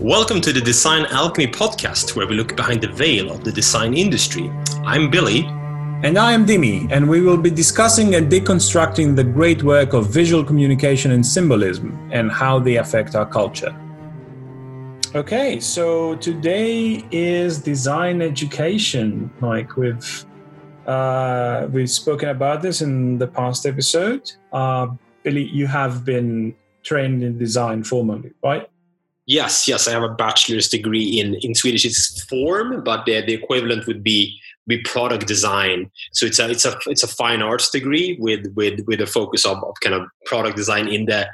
Welcome to the Design Alchemy podcast, where we look behind the veil of the design industry. I'm Billy. And I am Dimi, and we will be discussing and deconstructing the great work of visual communication and symbolism and how they affect our culture. Okay, so today is design education. Like we've uh, we've spoken about this in the past episode. Uh, Billy, you have been trained in design formally, right? Yes, yes, I have a bachelor's degree in in Swedish. It's form, but the, the equivalent would be be product design. So it's a it's a it's a fine arts degree with with with a focus of, of kind of product design in the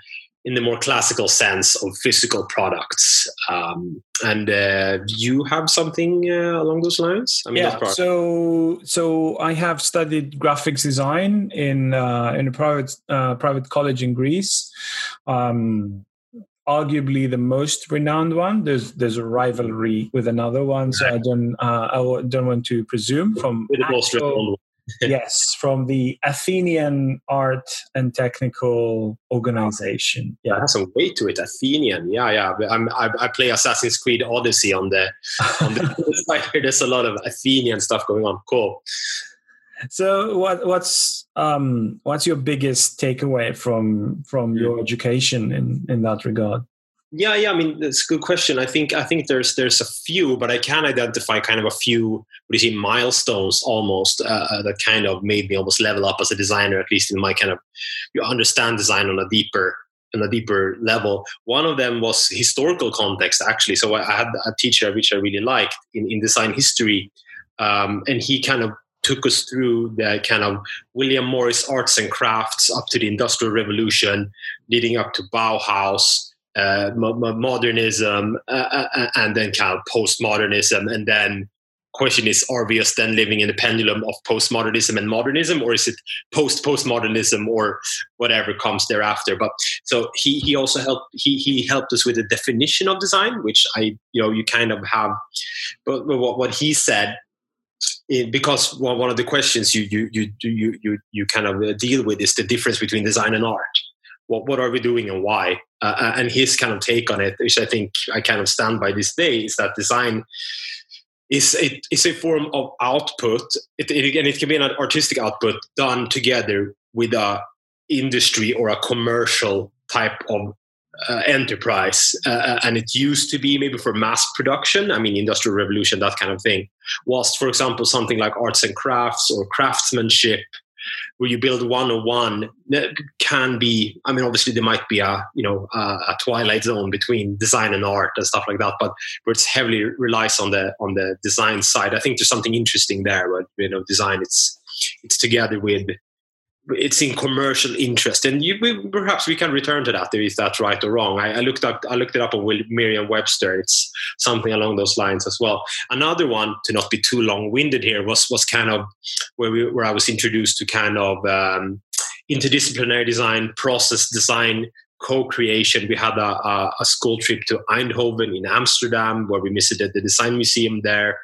in the more classical sense of physical products. Um, and uh, you have something uh, along those lines? I mean, yeah. So, so I have studied graphics design in uh, in a private uh, private college in Greece. Um, arguably the most renowned one. There's there's a rivalry with another one, so I don't uh, I don't want to presume from with the most renowned yes, from the Athenian Art and Technical Organization. Yeah, has some weight to it. Athenian. Yeah, yeah. I'm, I, I play Assassin's Creed Odyssey on the on the side. There's a lot of Athenian stuff going on. Cool. So, what what's um what's your biggest takeaway from from your education in in that regard? Yeah, yeah. I mean, that's a good question. I think I think there's there's a few, but I can identify kind of a few what do you see milestones almost uh, uh, that kind of made me almost level up as a designer, at least in my kind of you understand design on a deeper on a deeper level. One of them was historical context, actually. So I, had a teacher which I really liked in, in design history, um, and he kind of took us through the kind of William Morris arts and crafts up to the Industrial Revolution, leading up to Bauhaus uh, modernism uh, uh, uh, and then kind of postmodernism and then question is are we then living in the pendulum of postmodernism and modernism or is it post postmodernism or whatever comes thereafter? But so he he also helped he he helped us with the definition of design which i you know you kind of have but what, what he said because one of the questions you you you you you you kind of deal with is the difference between design and art what what are we doing and why? Uh, uh, and his kind of take on it, which I think I kind of stand by this day, is that design is is a form of output. It, it, and it can be an artistic output done together with a industry or a commercial type of uh, enterprise uh, uh, and it used to be maybe for mass production i mean industrial revolution that kind of thing whilst for example something like arts and crafts or craftsmanship where you build one on one can be i mean obviously there might be a you know a, a, twilight zone between design and art and stuff like that but where it's heavily relies on the on the design side. I think there's something interesting there but you know design it's it's together with it's in commercial interest, and you, perhaps we can return to that if that's right or wrong. I, I looked up, I looked it up on Merriam-Webster. It's something along those lines as well. Another one, to not be too long-winded here, was was kind of where we where I was introduced to kind of um, interdisciplinary design, process design, co-creation. We had a, a, a, school trip to Eindhoven in Amsterdam where we visited the design museum there,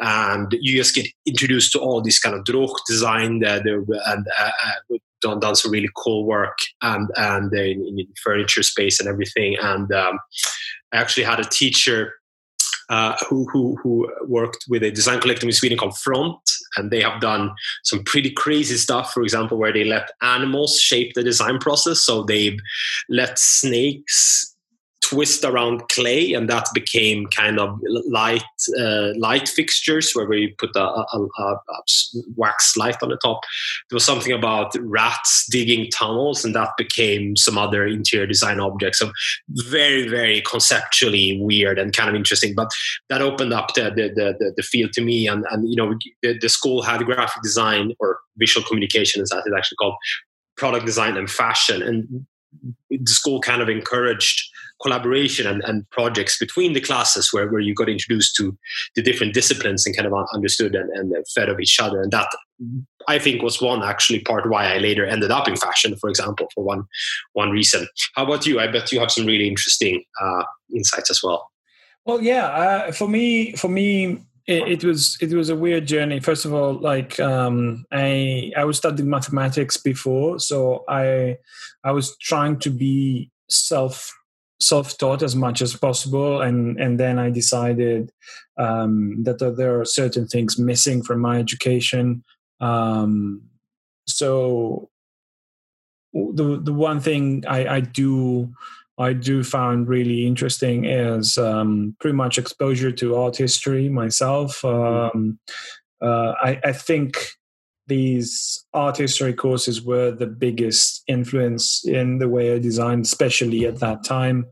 and you just get introduced to all this kind of droog design there, and uh, uh, done, done some really cool work and and in, in furniture space and everything. And um, I actually had a teacher uh, who, who, who worked with a design collective in Sweden called Front, and they have done some pretty crazy stuff. For example, where they let animals shape the design process. So they've let snakes twist around clay, and that became kind of light uh, light fixtures where we put a, a, a, wax light on the top. There was something about rats digging tunnels, and that became some other interior design objects. So very, very conceptually weird and kind of interesting. But that opened up the the, the, the field to me, and and you know the, the school had graphic design or visual communication, as is actually called, product design and fashion, and the school kind of encouraged collaboration and, and projects between the classes where, where you got introduced to the different disciplines and kind of understood and, and fed of each other. And that I think was one actually part why I later ended up in fashion, for example, for one one reason. How about you? I bet you have some really interesting uh, insights as well. Well, yeah. Uh, for me, for me, it, it, was it was a weird journey. First of all, like um, I I was studying mathematics before, so I I was trying to be self self-taught as much as possible and and then i decided um, that there are certain things missing from my education um, so the the one thing I, I do I do find really interesting is um, pretty much exposure to art history myself. Mm-hmm. Um, uh, I, I, think these art history courses were the biggest influence in the way I designed, especially at that time.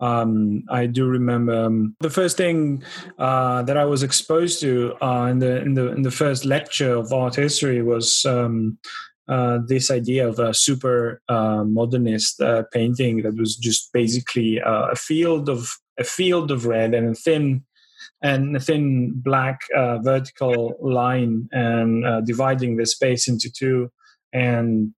Um, I do remember um, the first thing uh, that I was exposed to uh, in the in the in the first lecture of art history was um, uh, this idea of a super uh, modernist uh, painting that was just basically uh, a field of a field of red and a thin and a thin black uh, vertical line and dividing the space into two. And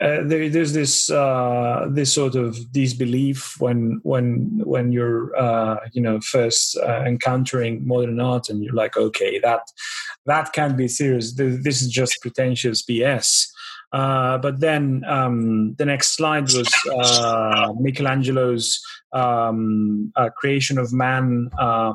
uh, there, there's this uh, this sort of disbelief when when when you're uh, you know first uh, encountering modern art and you're like okay that that can't be serious. This is just pretentious BS uh, but then um, the next slide was uh, Michelangelo's um, creation of man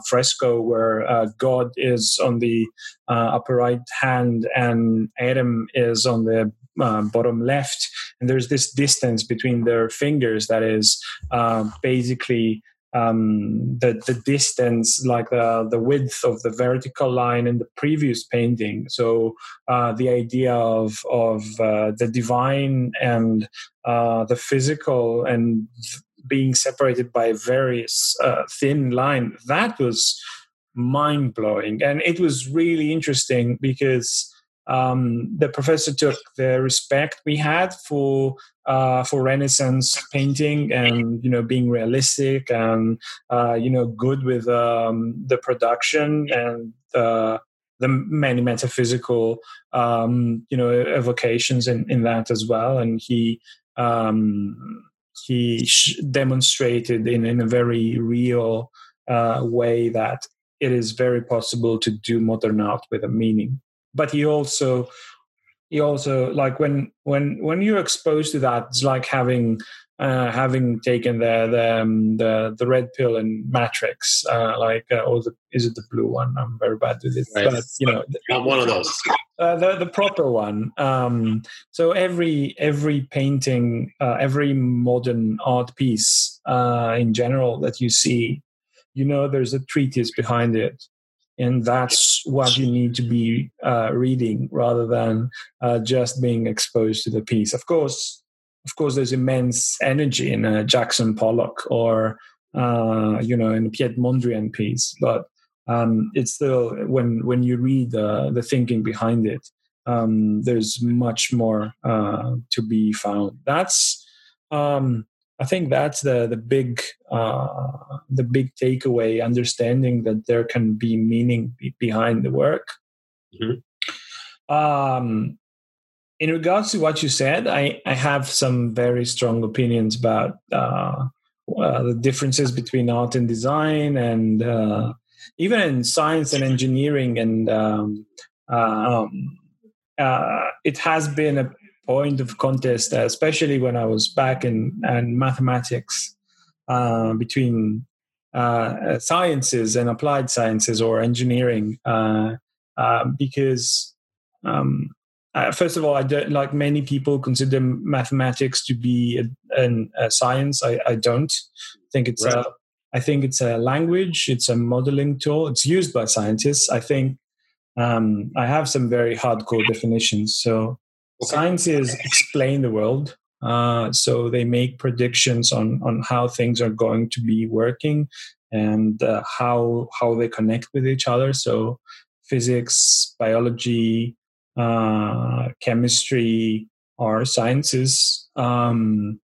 fresco where God is on the upper right hand and Adam is on the uh, bottom left, and there's this distance between their fingers that is uh, basically um, the the distance, like the the width of the vertical line in the previous painting. So uh, the idea of of uh, the divine and uh, the physical and being separated by very uh, thin line that was mind blowing, and it was really interesting because um, the professor took the respect we had for uh, for Renaissance painting and you know being realistic and uh, you know good with um, the production and uh, the many metaphysical um, you know evocations in, in that as well. And he um, he demonstrated in, in a very real uh, way that it is very possible to do modern art with a meaning but he also he also like when when when you're exposed to that it's like having uh, having taken the the, um, the the red pill in Matrix, uh, like uh, or the is it the blue one? I'm very bad with it, right. but you know, not one of those. Uh, the the proper one. Um, so every every painting, uh, every modern art piece uh, in general that you see, you know, there's a treatise behind it and that's what you need to be uh, reading rather than uh, just being exposed to the piece. Of course, of course, there's immense energy in a Jackson Pollock or uh, you know in a Piet Mondrian piece, but um, it's still when when you read the thinking behind it, um, there's much more uh, to be found. That's um, I think that's the the big uh, the big takeaway. Understanding that there can be meaning be behind the work. Mm-hmm. Um, in regards to what you said, I I have some very strong opinions about uh, uh, the differences between art and design, and uh, even in science and engineering, and um, um, uh, it has been a point of contest, especially when I was back in, in mathematics uh, between uh, sciences and applied sciences or engineering, uh, uh, because um, uh, first of all, I don't like many people consider mathematics to be a, a, a science. I, I, don't think it's right. a. I think it's a language. It's a modeling tool. It's used by scientists. I think um, I have some very hardcore definitions. So Okay. Sciences explain the world. Uh, so they make predictions on, on how things are going to be working and uh, how how they connect with each other. So physics, biology, uh, chemistry are sciences. Um,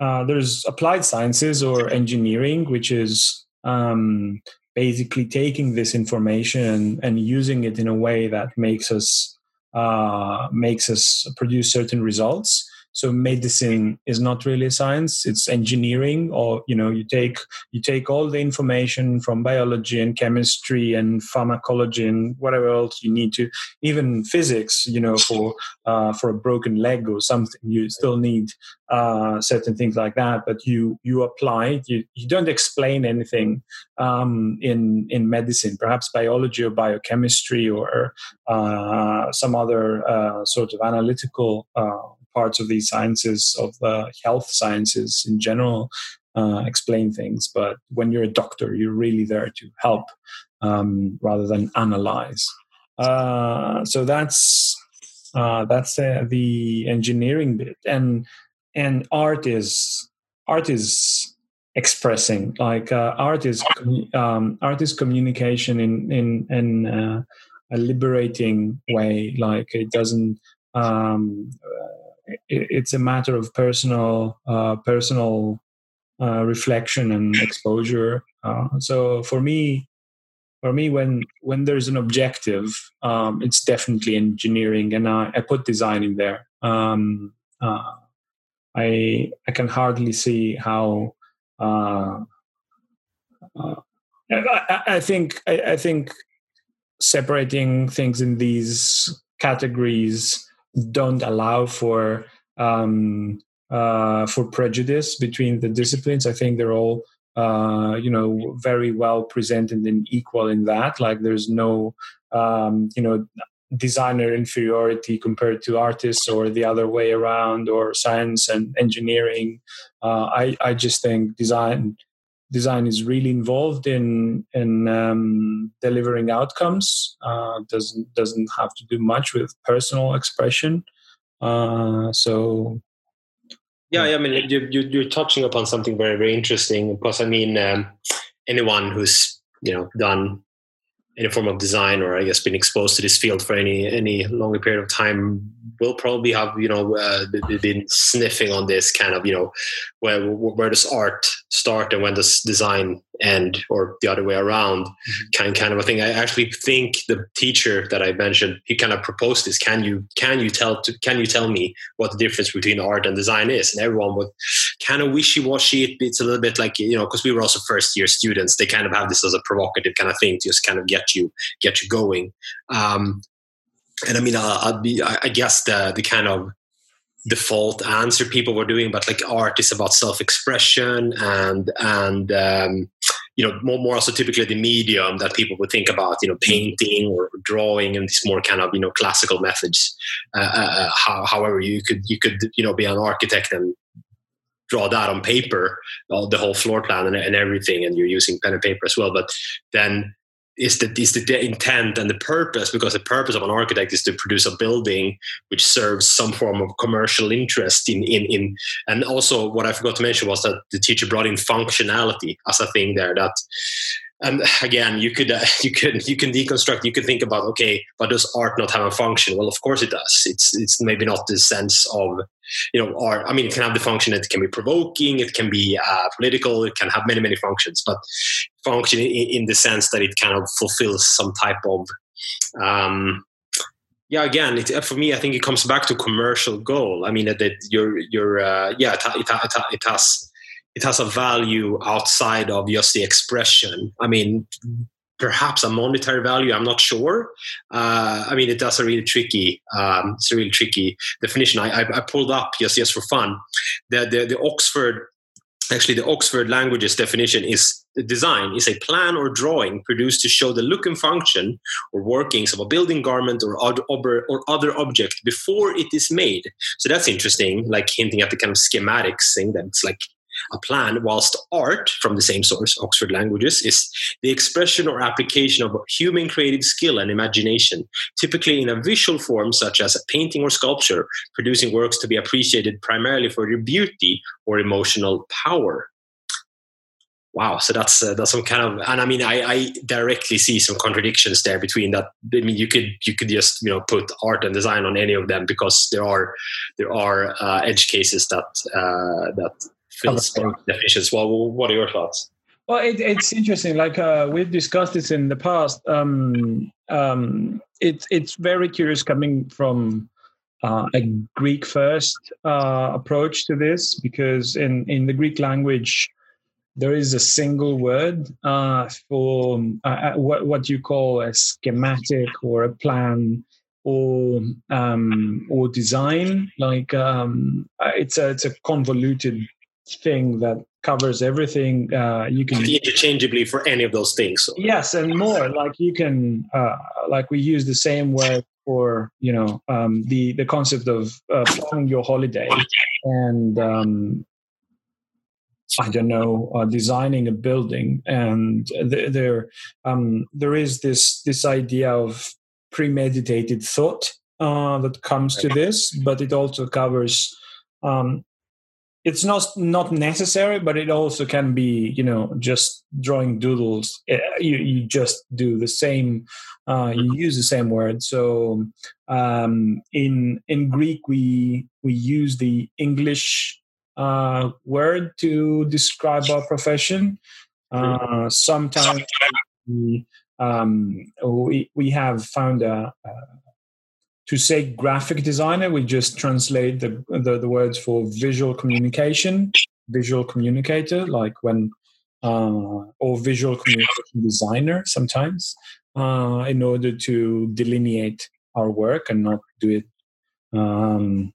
uh, there's applied sciences or engineering, which is um, basically taking this information and, and using it in a way that makes us uh, makes us produce certain results. So medicine is not really a science it's engineering or you know you take you take all the information from biology and chemistry and pharmacology and whatever else you need to even physics you know for uh, for a broken leg or something you still need uh, certain things like that but you you apply it you, you don't explain anything um, in in medicine perhaps biology or biochemistry or uh, some other uh, sort of analytical uh, parts of these sciences of the health sciences in general uh, explain things. But when you're a doctor you're really there to help um, rather than analyze. Uh, so that's uh, that's uh, the engineering bit. And and art is art is expressing. Like uh, art is um, art is communication in in in uh, a liberating way. Like it doesn't um, it, it's a matter of personal uh, personal uh, reflection and exposure. Uh, so for me for me when when there's an objective um, it's definitely engineering and I, I put design in there. Um, uh, I I can hardly see how uh, uh, I, I, think I, I, think separating things in these categories don't allow for um, uh, for prejudice between the disciplines. I think they're all uh, you know very well presented and equal in that. Like there's no um, you know designer inferiority compared to artists or the other way around or science and engineering uh, I, I just think design design is really involved in in um, delivering outcomes. Uh, doesn't doesn't have to do much with personal expression. Uh, so yeah, I mean, you, you, you're touching upon something very, very interesting. Because I mean, um, anyone who's you know done any form of design or I guess been exposed to this field for any any longer period of time will probably have you know uh, been sniffing on this kind of you know where where does art start and when does design end or the other way around mm-hmm. kind kind of a thing. I actually think the teacher that I mentioned he kind of proposed this. Can you can you tell to, can you tell me what the difference between art and design is? And everyone would kind of wishy washy. It's a little bit like you know because we were also first year students. They kind of have this as a provocative kind of thing to just kind of get you get you going. Um, and I mean, uh, I'd be, I guess the the kind of default answer people were doing, but like art is about self-expression and and um, you know more more also typically the medium that people would think about, you know, painting or drawing and these more kind of you know classical methods. Uh, uh, uh how, however, you could you could you know be an architect and draw that on paper, the whole floor plan and, and everything, and you're using pen and paper as well. But then is the is the intent and the purpose because the purpose of an architect is to produce a building which serves some form of commercial interest in in in and also what I forgot to mention was that the teacher brought in functionality as a thing there that and again you could uh, you could you can deconstruct you could think about okay but does art not have a function? Well of course it does. It's it's maybe not the sense of you know art i mean it can have the function it can be provoking it can be uh, political it can have many many functions but function in, in, the sense that it kind of fulfills some type of um, yeah again it, for me i think it comes back to commercial goal i mean that, that you're you're uh, yeah it, it, it, it has it has a value outside of just the expression. I mean, perhaps a monetary value. I'm not sure. Uh, I mean, it does a really tricky. Um, it's a really tricky definition. I, I, I, pulled up just just for fun. The, the the Oxford actually the Oxford languages definition is design is a plan or drawing produced to show the look and function or workings of a building garment or other, or other object before it is made. So that's interesting, like hinting at the kind of schematics thing that it's like a plan, whilst art, from the same source, Oxford Languages, is the expression or application of human creative skill and imagination, typically in a visual form such as a painting or sculpture, producing works to be appreciated primarily for their beauty or emotional power. Wow, so that's uh, that's some kind of, and I mean, I, I directly see some contradictions there between that. I mean, you could you could just you know put art and design on any of them because there are there are uh, edge cases that uh, that fills definitions. Well, what are your thoughts? Well, it, it's interesting. Like uh, we've discussed this in the past. Um, um, it's very curious coming from uh, a Greek first uh, approach to this because in, in the Greek language, there is a single word uh, for uh, uh, what, what you call a schematic or a plan or um, or design. Like um, uh, it's a it's a convoluted thing that covers everything. Uh, you can interchangeably for any of those things. So. Yes, and more. Like you can uh, like we use the same word for you know um, the the concept of uh, planning your holiday and um, I don't know, uh, designing a building, and th- there um, there is this this idea of premeditated thought uh, that comes to this, but it also covers. Um, it's not not necessary, but it also can be, you know, just drawing doodles. Eh, you you just do the same. Uh, you use the same word. So um, in in Greek, we we use the English uh, word to describe our profession. Uh, sometimes we, um, we, we have found a, to say graphic designer, we just translate the, the, the, words for visual communication, visual communicator, like when, uh, or visual communication designer sometimes, uh, in order to delineate our work and not do it um,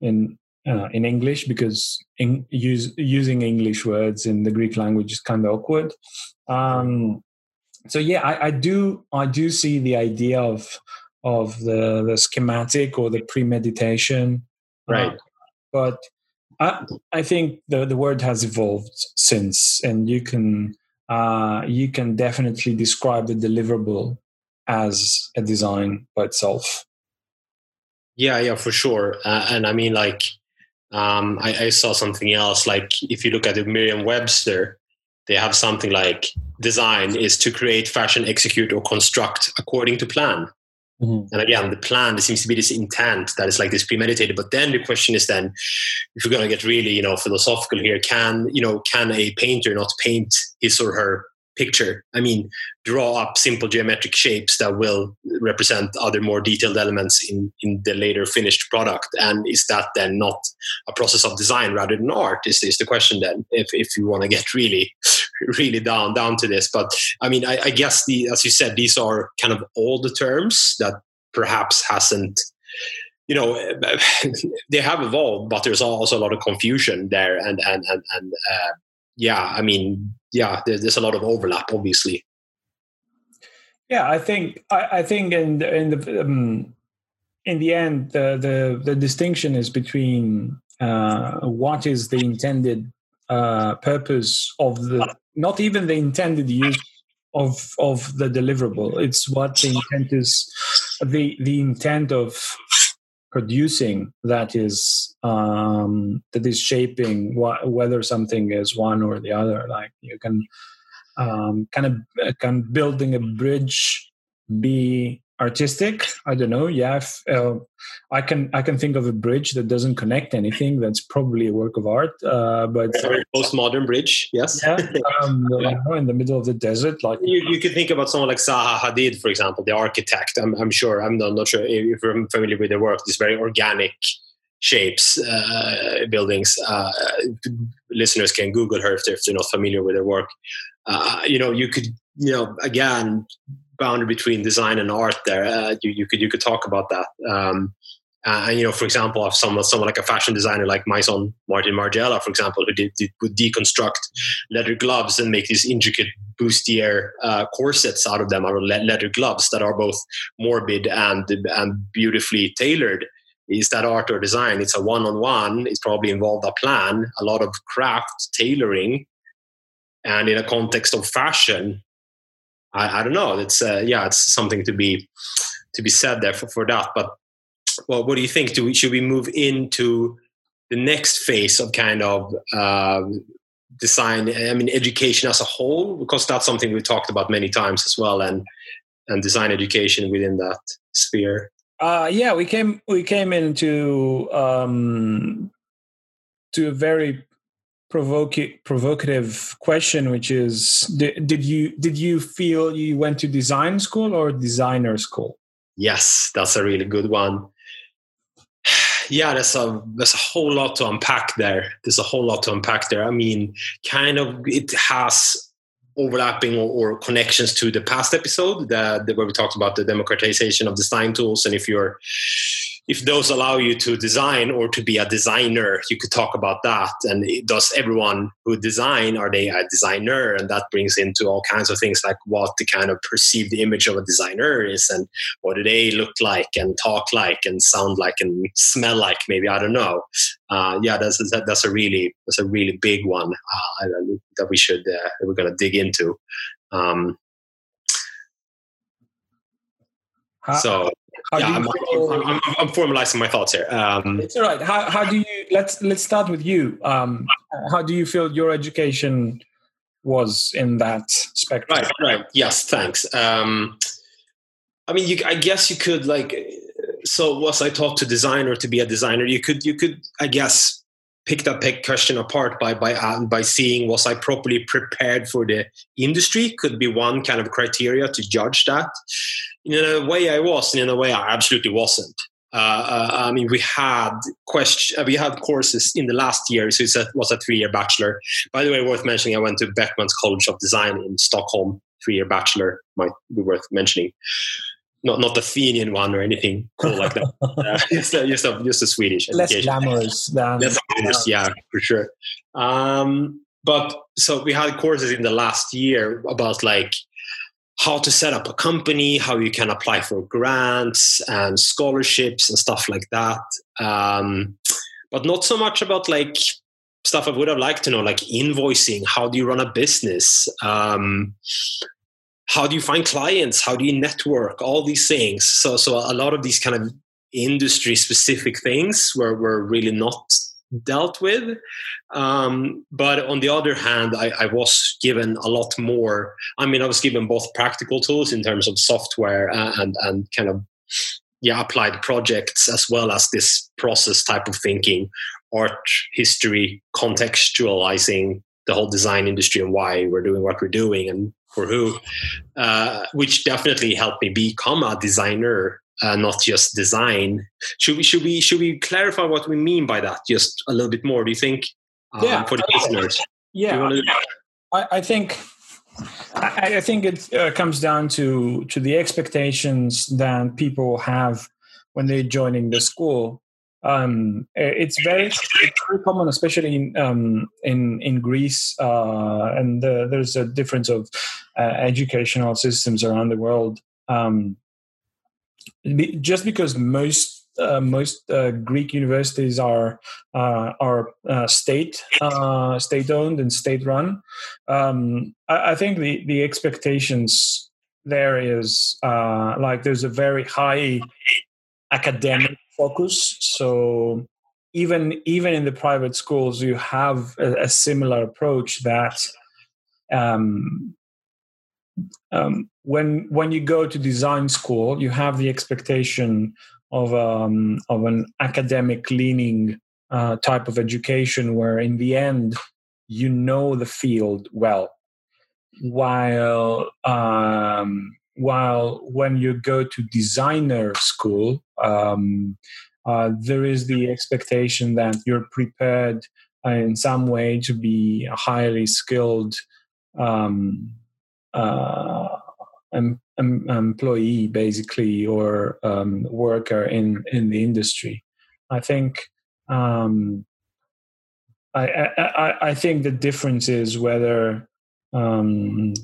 in uh, in English because in, use, using English words in the Greek language is kind of awkward. Um, so yeah, I, I, do I do see the idea of of the the schematic or the premeditation, uh, right? Uh, but I I think the the word has evolved since, and you can uh, you can definitely describe the deliverable as a design by itself. Yeah, yeah, for sure. Uh, and I mean, like um, I, I, saw something else. Like if you look at the Merriam-Webster, they have something like design is to create, fashion, execute, or construct according to plan. Mm-hmm. And again, the plan there seems to be this intent that is like this premeditated. But then the question is then, if you're going to get really, you know, philosophical here, can you know, can a painter not paint his or her picture. I mean, draw up simple geometric shapes that will represent other more detailed elements in, in the later finished product. And is that then not a process of design rather than art? Is, is the question then, if, if you want to get really, really down, down to this. But I mean, I, I guess the, as you said, these are kind of all the terms that perhaps hasn't you know they have evolved but there's also a lot of confusion there and and and, and uh, yeah i mean yeah, there's, there's a lot of overlap, obviously. Yeah, I think I, I think in the, in the um, in the end the, the the distinction is between uh, what is the intended uh, purpose of the not even the intended use of of the deliverable. It's what the intent is the the intent of producing that is um, that is shaping wh- whether something is one or the other. Like you can um, kind of uh, can building a bridge be artistic. I don't know. Yeah if, uh, i can i can think of a bridge that doesn't connect anything. That's probably a work of art uh, but postmodern bridge yes. Yeah, um, yeah. In the middle of the desert like you, you could think about someone like zaha hadid for example the architect. I'm, I'm sure i'm not, not sure if you're familiar with their work these very organic shapes uh, buildings. Uh, listeners can google her if they're, if they're not familiar with her work. Uh, you know you could you know again boundary between design and art there. Uh, you, you, could you could talk about that. Um, uh, and you know, for example, of someone someone like a fashion designer like Maison Martin Margiela, for example, who did, did would deconstruct leather gloves and make these intricate bustier uh, corsets out of them, out of leather gloves that are both morbid and and beautifully tailored. Is that art or design? It's a one-on-one. It's probably involved a plan, a lot of craft, tailoring, and in a context of fashion, I, I don't know. It's uh, yeah, it's something to be to be said there for, for that. But well, what do you think? Do we should we move into the next phase of kind of uh, design? I mean, education as a whole, because that's something we've talked about many times as well, and and design education within that sphere. Uh, yeah, we came we came into um, to a very provocative provocative question which is did, did you did you feel you went to design school or designer school yes that's a really good one yeah, there's a there's a whole lot to unpack there. There's a whole lot to unpack there. I mean, kind of it has overlapping or, or connections to the past episode that, where we talked about the democratization of design tools, and if you're if those allow you to design or to be a designer, you could talk about that. And does everyone who design are they a designer? And that brings into all kinds of things like what the kind of perceived image of a designer is, and what do they look like, and talk like, and sound like, and smell like. Maybe I don't know. Uh, yeah, that's that's a really that's a really big one uh, that we should uh, we're going to dig into. Um, so how yeah, I'm, feel, I'm, I'm, I'm, formalizing my thoughts here. Um, it's all right. How, how do you let's let's start with you. Um, how do you feel your education was in that spectrum? Right, right. Yes, thanks. Um, I mean, you, I guess you could like. So, was I taught to design or to be a designer? You could, you could, I guess, pick that question apart by by uh, by seeing was I properly prepared for the industry. Could be one kind of criteria to judge that in a way I was, and in a way I absolutely wasn't. Uh, uh, I mean, we had question, uh, we had courses in the last year, so it was a three-year bachelor. By the way, worth mentioning, I went to Beckmans College of Design in Stockholm, three-year bachelor. Might be worth mentioning. Not not the Athenian one or anything cool like that. uh, just, a, just, a, just a Swedish. Less education. glamorous than. Less glamorous, yeah, for sure. Um, but so we had courses in the last year about like how to set up a company, how you can apply for grants and scholarships and stuff like that. Um, but not so much about like stuff I would have liked to know, like invoicing. How do you run a business? Um, how do you find clients? How do you network? All these things. So, so a lot of these kind of industry specific things were were really not dealt with. Um, but on the other hand, I, I, was given a lot more. I mean, I was given both practical tools in terms of software and and kind of yeah applied projects as well as this process type of thinking, art history, contextualizing the whole design industry and why we're doing what we're doing and for who, uh, which definitely helped me become a designer uh, not just design. Should we should we should we clarify what we mean by that just a little bit more? Do you think? Um, yeah, for the listeners. Yeah, to- I, I, think. I, I think it uh, comes down to to the expectations that people have when they're joining the school. Um, it's very it's very common, especially in um, in in Greece, uh, and the, there's a difference of uh, educational systems around the world. Um, just because most uh, most uh, Greek universities are uh, are uh, state uh, state owned and state run. Um, I, I, think the the expectations there is uh, like there's a very high academic focus. So even even in the private schools, you have a, a similar approach that um, um, when when you go to design school, you have the expectation of um, of an academic leaning uh, type of education, where in the end you know the field well, while um, while when you go to designer school, um, uh, there is the expectation that you're prepared uh, in some way to be a highly skilled um, uh, em, em, employee basically or um, worker in in the industry. I think um, I, I, I think the difference is whether um,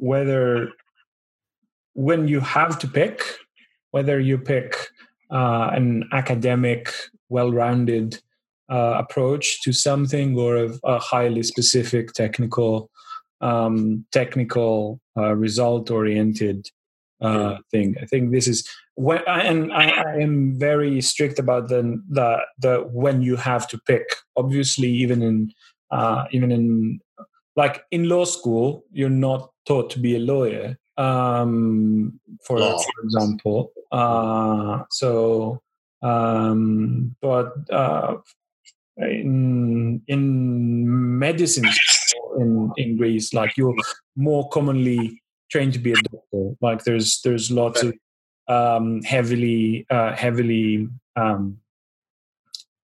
whether when you have to pick whether you pick uh, an academic, well-rounded uh, approach to something or a, a highly specific technical um, technical, uh, result oriented uh, thing. I think this is when, and I, I, am very strict about the, the the when you have to pick. Obviously, even in uh, even in like in law school, you're not taught to be a lawyer. Um, for, for example, uh, so um, but uh, in in medicine in in Greece, like you're more commonly trained to be a doctor. Like there's there's lots of um, heavily uh, heavily um,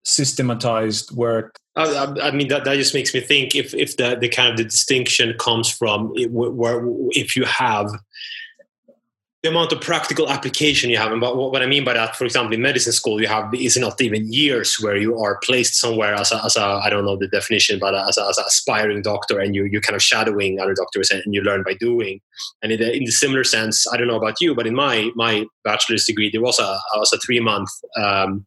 systematized work I, I, mean that, that just makes me think if if the, the kind of the distinction comes from it, where if you have the amount of practical application you have. And what I mean by that, for example, in medicine school, you have is not even years where you are placed somewhere as a, as a I don't know the definition, but as, a, as an aspiring doctor, and you you're kind of shadowing other doctors, and you learn by doing. And in the, in the similar sense, I don't know about you, but in my my bachelor's degree, there was a was a three month. Um,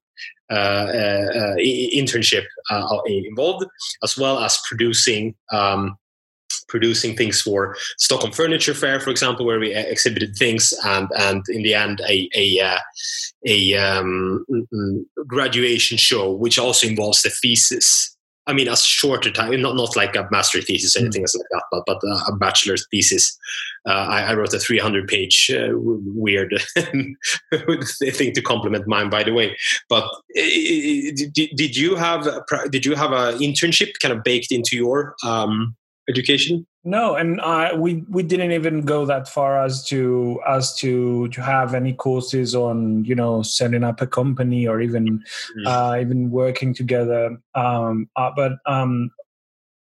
uh, uh, uh internship uh, involved, as well as producing um, producing things for Stockholm Furniture Fair, for example, where we exhibited things, and and in the end a a, uh, a um, graduation show, which also involves the thesis. I mean, a shorter time, not not like a master thesis or hmm. anything mm. like that, but but a bachelor's thesis. Uh, I, I, wrote a 300 page uh, weird thing to complement mine, by the way. But did, did you have did you have an internship kind of baked into your um, education? No, and uh, we we didn't even go that far as to as to to have any courses on you know setting up a company or even mm. uh, even working together. Um, uh, but um,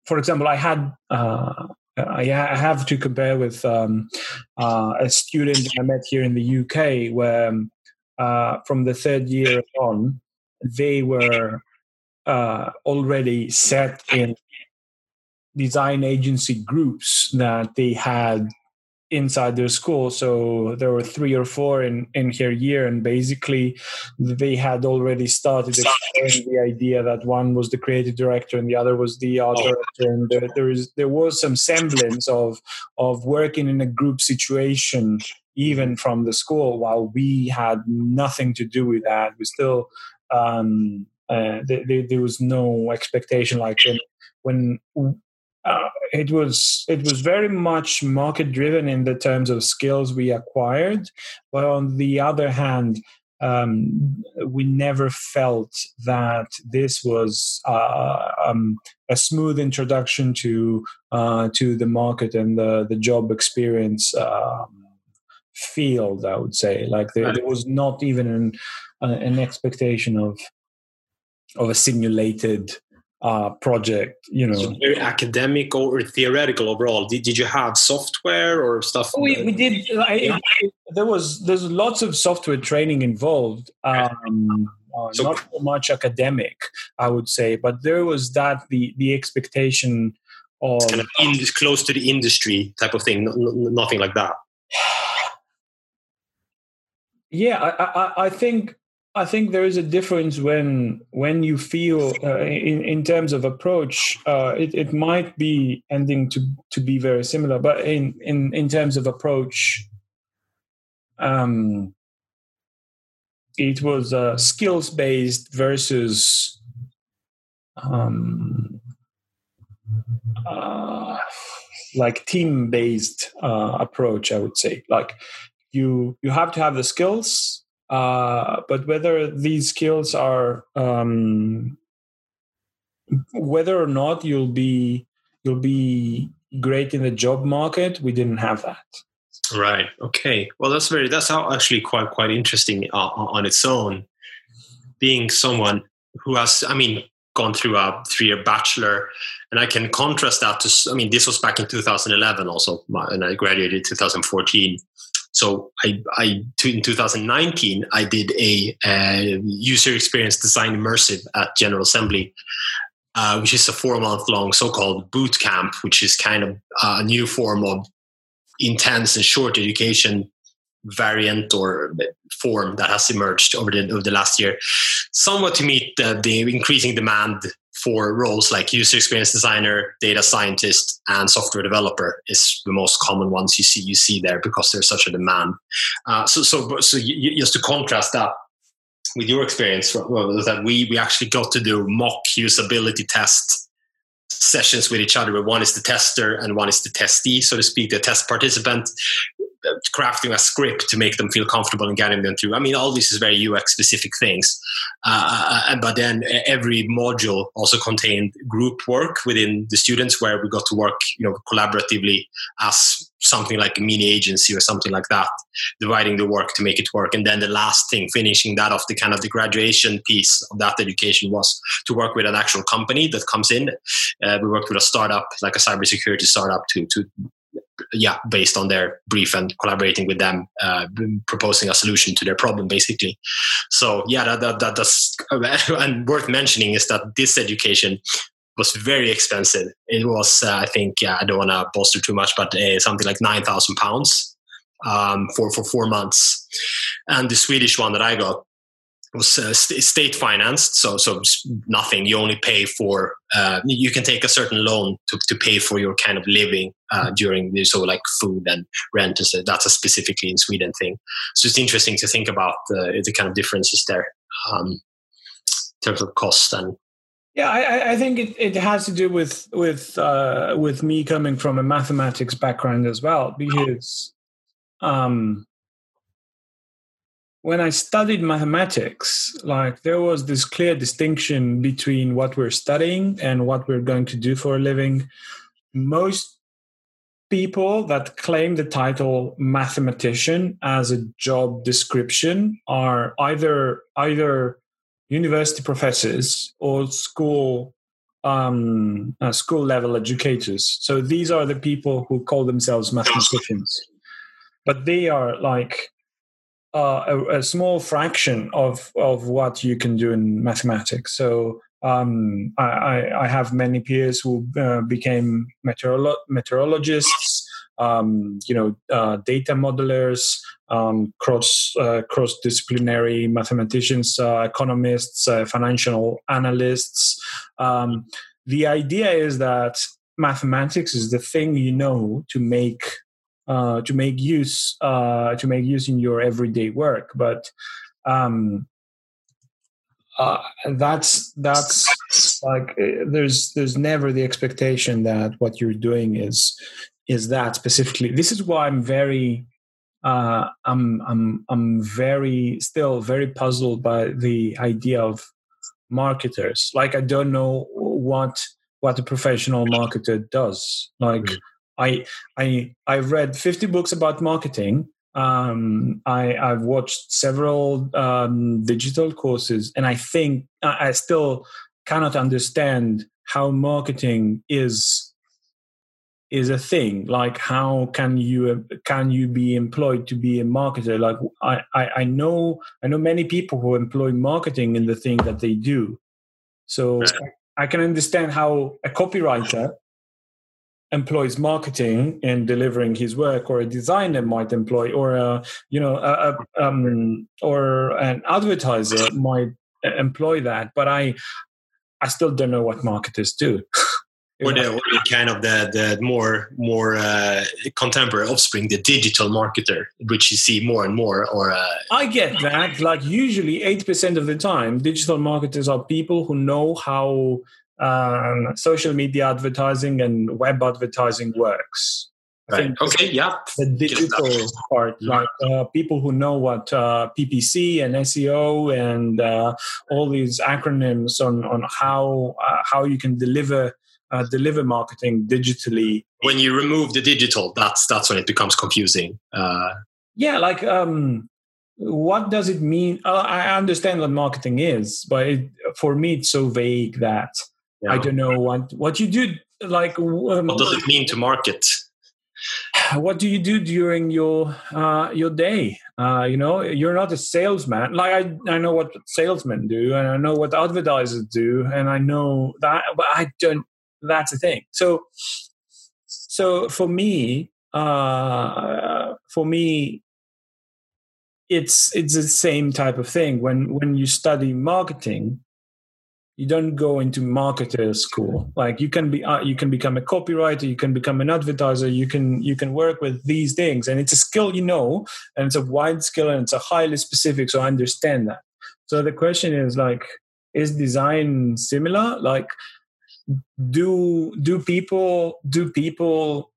for example, I had. Uh, I have to compare with um, uh, a student I met here in the UK, where uh, from the third year on, they were already set in design agency groups that they had inside their school. So there were three or four in in her year and basically they had already started exploring the idea that one was the creative director and the other was the art oh. director. And there, there is there was some semblance of of working in a group situation even from the school while we had nothing to do with that. We still um uh, there, there was no expectation like when, when uh, it was it was very much market driven in the terms of skills we acquired, but on the other hand, um, we never felt that this was uh, um, a smooth introduction to uh, to the market and the the job experience um, field. I would say, like there, there was not even an, uh, an expectation of of a simulated uh, project you know. so very academic or theoretical overall. Did, did you have software or stuff we, we did I, there was there's lots of software training involved um, uh, so, not so much academic i would say but there was that the the expectation of kind of in, close to the industry type of thing nothing like that. Yeah I, I, I think I think there is a difference when when you feel uh, in in terms of approach, uh, it it might be ending to to be very similar, but in in in terms of approach, um, it was uh, skills based versus um, uh, like team based uh, approach. I would say like you you have to have the skills uh, but whether these skills are um, whether or not you'll be you'll be great in the job market, we didn't have that. Right. Okay. Well, that's very that's actually quite quite interesting uh, on its own. Being someone who has, I mean, gone through a three-year bachelor, and I can contrast that to. I mean, this was back in 2011, also, and I graduated 2014. So I, I in 2019, I did a, user experience design immersive at General Assembly, uh, which is a four month long so-called boot camp, which is kind of a new form of intense and short education variant or form that has emerged over the, over the last year, somewhat to meet the, the increasing demand for roles like user experience designer, data scientist, and software developer is the most common ones you see you see there because there's such a demand. Uh, so, so, so you, just to contrast that with your experience, well, that we we actually got to do mock usability test sessions with each other where one is the tester and one is the testee so to speak the test participant crafting a script to make them feel comfortable and getting them through. I mean, all this is very UX specific things. Uh, uh but then every module also contained group work within the students where we got to work, you know, collaboratively as something like a mini agency or something like that, dividing the work to make it work. And then the last thing, finishing that off, the kind of the graduation piece of that education was to work with an actual company that comes in. Uh, we worked with a startup, like a cybersecurity startup, to to yeah, based on their brief and collaborating with them, uh, proposing a solution to their problem, basically. So yeah, that, that, that that's and worth mentioning is that this education was very expensive. It was, uh, I think, yeah, I don't want to bolster too much, but uh, something like nine thousand pounds um, for for four months. And the Swedish one that I got was uh, st- state financed, so so nothing. You only pay for. Uh, you can take a certain loan to, to pay for your kind of living uh, during the, so like food and rent. And so that's a specifically in Sweden thing. So it's interesting to think about the the kind of differences there um, in terms of cost and. Yeah, I, I think it, it has to do with with uh, with me coming from a mathematics background as well, because um, when I studied mathematics, like there was this clear distinction between what we're studying and what we're going to do for a living. Most people that claim the title mathematician as a job description are either either university professors or school um, uh, school level educators. So these are the people who call themselves mathematicians, but they are like uh, a, a, small fraction of of what you can do in mathematics. So um, I, I, have many peers who uh, became meteorolo- meteorologists, um, you know, uh, data modelers, um, cross uh, cross disciplinary mathematicians, uh, economists, financial analysts. Um, the idea is that mathematics is the thing you know to make uh, to make use uh, to make use in your everyday work. But um, uh, that's that's like uh, there's there's never the expectation that what you're doing is is that specifically. This is why I'm very uh, I'm I'm I'm very still very puzzled by the idea of marketers. Like I don't know what what a professional marketer does. Like. I I I've read 50 books about marketing. Um, I, I've watched several um, digital courses, and I think I, I still cannot understand how marketing is is a thing. Like how can you can you be employed to be a marketer? Like I, I, I know i know many people who employ marketing in the thing that they do. So i can understand how a copywriter employs marketing in delivering his work or a designer might employ or a you know a, a, um, or an advertiser might employ that but i i still don't know what marketers do or the, or the, kind of the, the more more uh, contemporary offspring, the digital marketer, which you see more and more. Or uh, I get that. Like usually, eighty percent of the time, digital marketers are people who know how um, social media advertising and web advertising works. I Right. Okay. Yeah. The digital part, yeah. like uh, people who know what uh, PPC and SEO and uh, all these acronyms on on how uh, how you can deliver uh, deliver marketing digitally. When you remove the digital, that's that's when it becomes confusing. Uh, yeah, like um, what does it mean? I understand what marketing is, but it, for me, it's so vague that yeah. I don't know what what you do. Like, um, what does it mean to market? What do you do during your uh, your day? Uh, you know, you're not a salesman. Like I, I know what salesmen do, and I know what advertisers do, and I know that, but I don't. That's the thing. So, so for me, uh, for me, it's it's the same type of thing. When when you study marketing, you don't go into marketer school. Like you can be uh, you can become a copywriter you can become an advertiser you can you can work with these things. And it's a skill you know and it's a wide skill and it's a highly specific so i understand that. So the question is like is design similar? Like do do people do people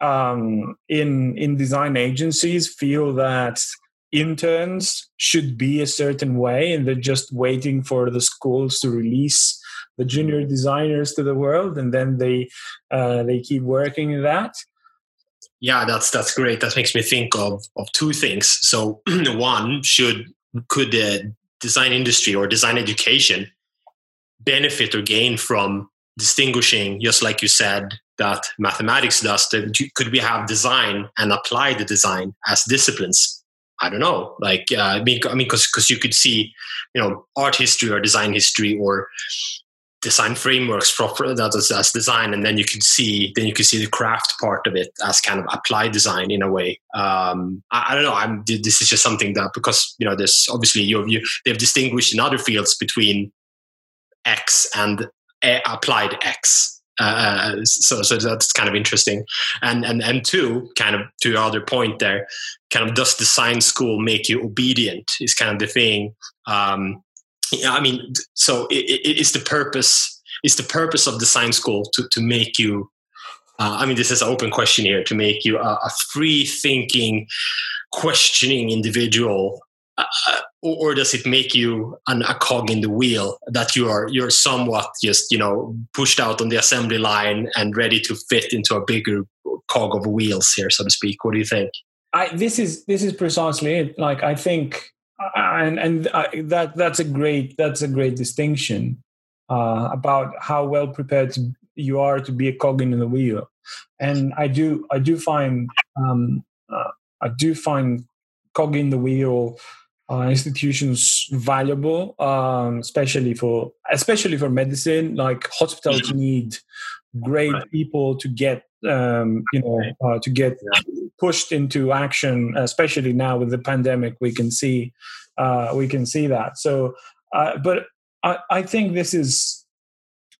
um in in design agencies feel that interns should be a certain way and they're just waiting for the schools to release the junior designers to the world and then they uh, they keep working in that Yeah, that's that's great. That makes me think of of two things. So one should could the design industry or design education benefit or gain from distinguishing, just like you said, that mathematics does. That could we have design and apply the design as disciplines? I don't know. Like, uh, I mean, I mean, because because you could see, you know, art history or design history or design frameworks proper that as, as design, and then you could see then you could see the craft part of it as kind of applied design in a way. Um, I, I, don't know. I'm this is just something that because you know there's obviously you you they've distinguished in other fields between X and applied X. Uh, uh, so, so that's kind of interesting. And and and two, kind of to your other point there, kind of does design school make you obedient? Is kind of the thing. Um, I mean, so it, it, it's the purpose. It's the purpose of design school to to make you. Uh, I mean, this is an open question here to make you a, a free thinking, questioning individual uh, or, or, does it make you an, a cog in the wheel that you are you're somewhat just you know pushed out on the assembly line and ready to fit into a bigger cog of wheels here so to speak? What do you think? I, this is this is precisely it. Like i think and and I, that that's a great that's a great distinction uh, about how well prepared you are to be a cog in the wheel. And i do i do find um, uh, i do find cog in the wheel uh, institutions valuable, um, especially for especially for medicine. Like hospitals need great people to get um, you know uh, to get pushed into action, especially now with the pandemic. We can see uh, we can see that. So, uh, but I, I think this is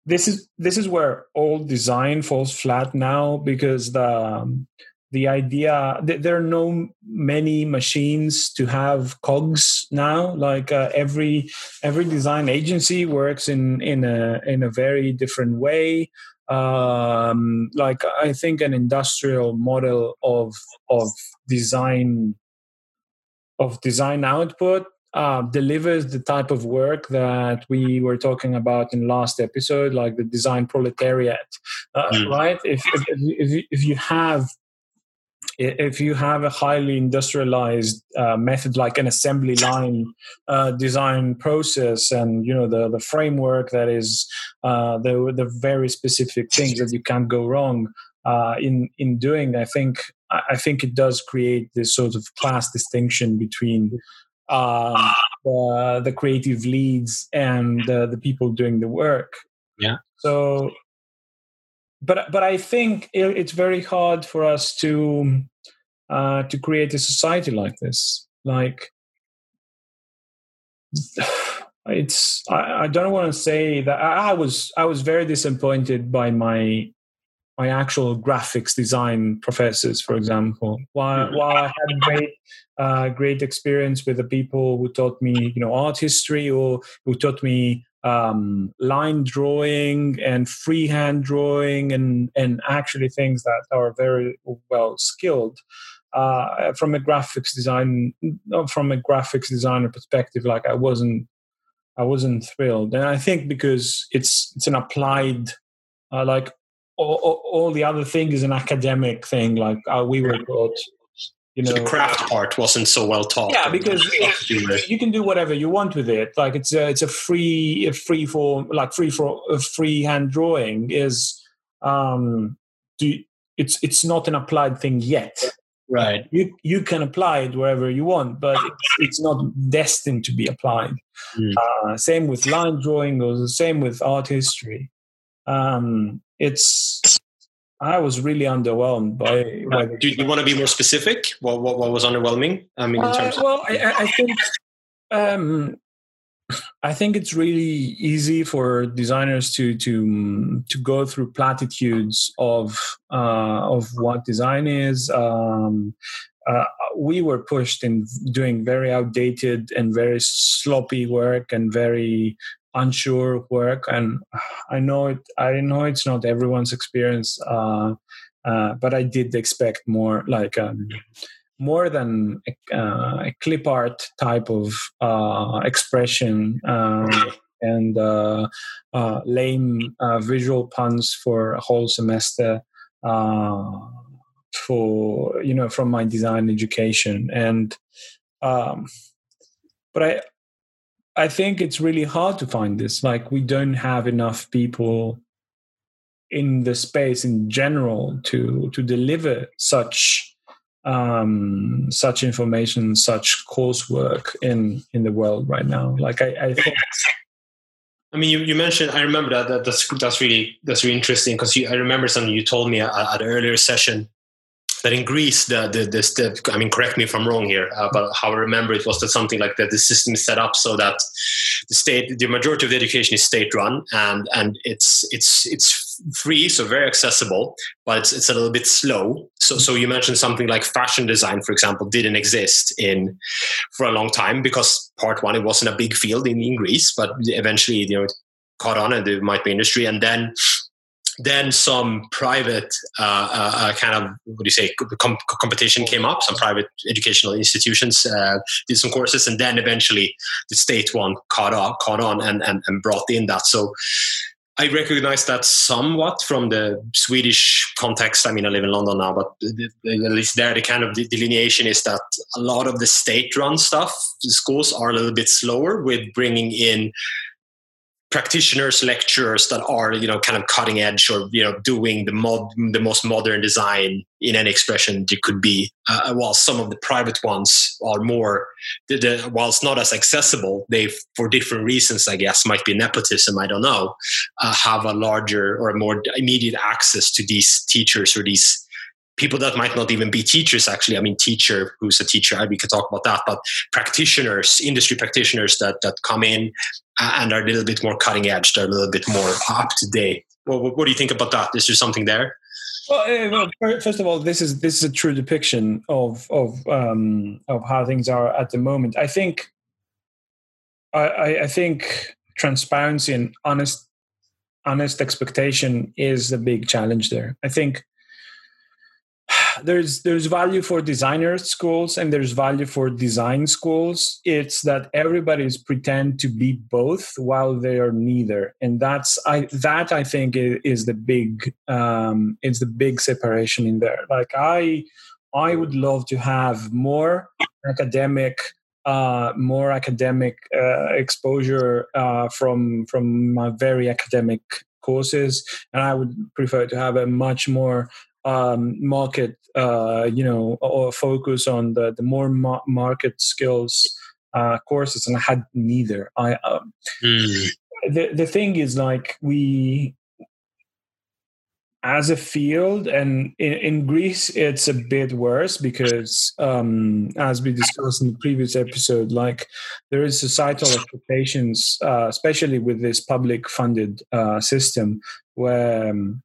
this is this is where all design falls flat now because the um, the idea there are no many machines to have cogs now like uh, every every design agency works in in a in a very different way um, like i think an industrial model of of design of design output uh, delivers the type of work that we were talking about in last episode, like the design proletariat, uh, mm. right? If, if, if, if you have if you have a highly industrialized uh, method like an assembly line uh, design process and you know the the framework that is uh, the the very specific things that you can't go wrong uh, in in doing i think i think it does create this sort of class distinction between um, the, the creative leads and the people doing the work. Yeah. So but but I think it's very hard for us to uh, to create a society like this. Like it's I, I don't want to say that I, I, was I was very disappointed by my my actual graphics design professors, for example. While mm-hmm. while I had great uh, great experience with the people who taught me, you know, art history or who taught me um, line drawing and freehand drawing and and actually things that are very well skilled uh, from a graphics design from a graphics designer perspective like i wasn't i wasn't thrilled. And i think because it's it's an applied uh, like all, all, all, the other thing is an academic thing like uh, we were taught you know, so the craft part wasn't so well taught. Yeah, because you can do whatever you want with it. Like it's a, it's a free, a free for like free for a free hand drawing is, um, do it's it's not an applied thing yet. Right. You you can apply it wherever you want, but it's, it's not destined to be applied. Mm. Uh, same with line drawing, or the same with art history. Um, it's I was really underwhelmed by. by Do you want to be more specific? What what, what was underwhelming? I mean, in uh, terms. Uh, well, I, I, think um, I think it's really easy for designers to to to go through platitudes of uh, of what design is. Um, uh, we were pushed in doing very outdated and very sloppy work and very unsure work and i know it i know it's not everyone's experience uh, uh, but i did expect more like um, more than a, uh, a, clip art type of uh, expression um, and uh, uh, lame visual puns for a whole semester for you know from my design education. And um, but i i think it's really hard to find this like we don't have enough people in the space in general to to deliver such um, such information, such coursework in in the world right now. Like I, I think. I mean, you, you mentioned. I remember that, that that's that's really that's really interesting because I remember something you told me at, at an earlier session that in Greece, the, the, the, the I mean, correct me if I'm wrong here, uh, but how I remember it was that something like that the system is set up so that the state, the majority of the education is state run, and and it's it's it's free, so very accessible, but it's, it's a little bit slow. So so you mentioned something like fashion design, for example, didn't exist in for a long time because part one, it wasn't a big field in, in Greece, but eventually, you know, it caught on and there might be industry, and then then some private uh, uh, uh, kind of what do you say com- competition came up some private educational institutions uh, did some courses and then eventually the state one caught on caught on and, and, and brought in that so I recognize that somewhat from the Swedish context. I mean, I live in London now, but at least there, the kind of delineation is that a lot of the state-run stuff, the schools are a little bit slower with bringing in practitioners lecturers that are you know kind of cutting edge or you know doing the mod the most modern design in any expression it could be uh, while some of the private ones are more the, the, while it's not as accessible they for different reasons i guess might be nepotism i don't know uh, have a larger or a more immediate access to these teachers or these people that might not even be teachers actually i mean teacher who's a teacher we could talk about that but practitioners industry practitioners that that come in and are a little bit more cutting edge. They're a little bit more up to date. Well, what, do you think about that? Is there something there? Well, well, first of all, this is this is a true depiction of of um, of how things are at the moment. I think, I, I think transparency and honest honest expectation is a big challenge there. I think there's there's value for designer schools and there's value for design schools. It's that everybody's pretend to be both while they are neither. And that's i that i think is the big um is the big separation in there. Like i i would love to have more academic uh, more academic uh, exposure uh, from from my very academic courses, and I would prefer to have a much more um, market, uh, you know, or focus on the the more ma- market skills uh, courses, and I had neither. I um, mm. the the thing is like we as a field and in, in, greece it's a bit worse because um, as we discussed in the previous episode like there is societal expectations uh, especially with this public funded uh, system where um,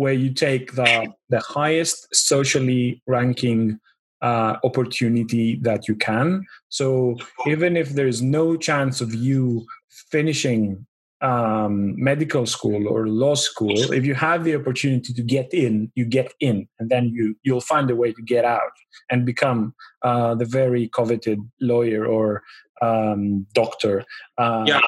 where you take the the highest socially ranking uh, opportunity that you can. So even if there's no chance of you finishing um, medical school or law school, if you have the opportunity to get in, you get in, and then you you'll find a way to get out and become uh, the very coveted lawyer or um, doctor. Uh, yeah,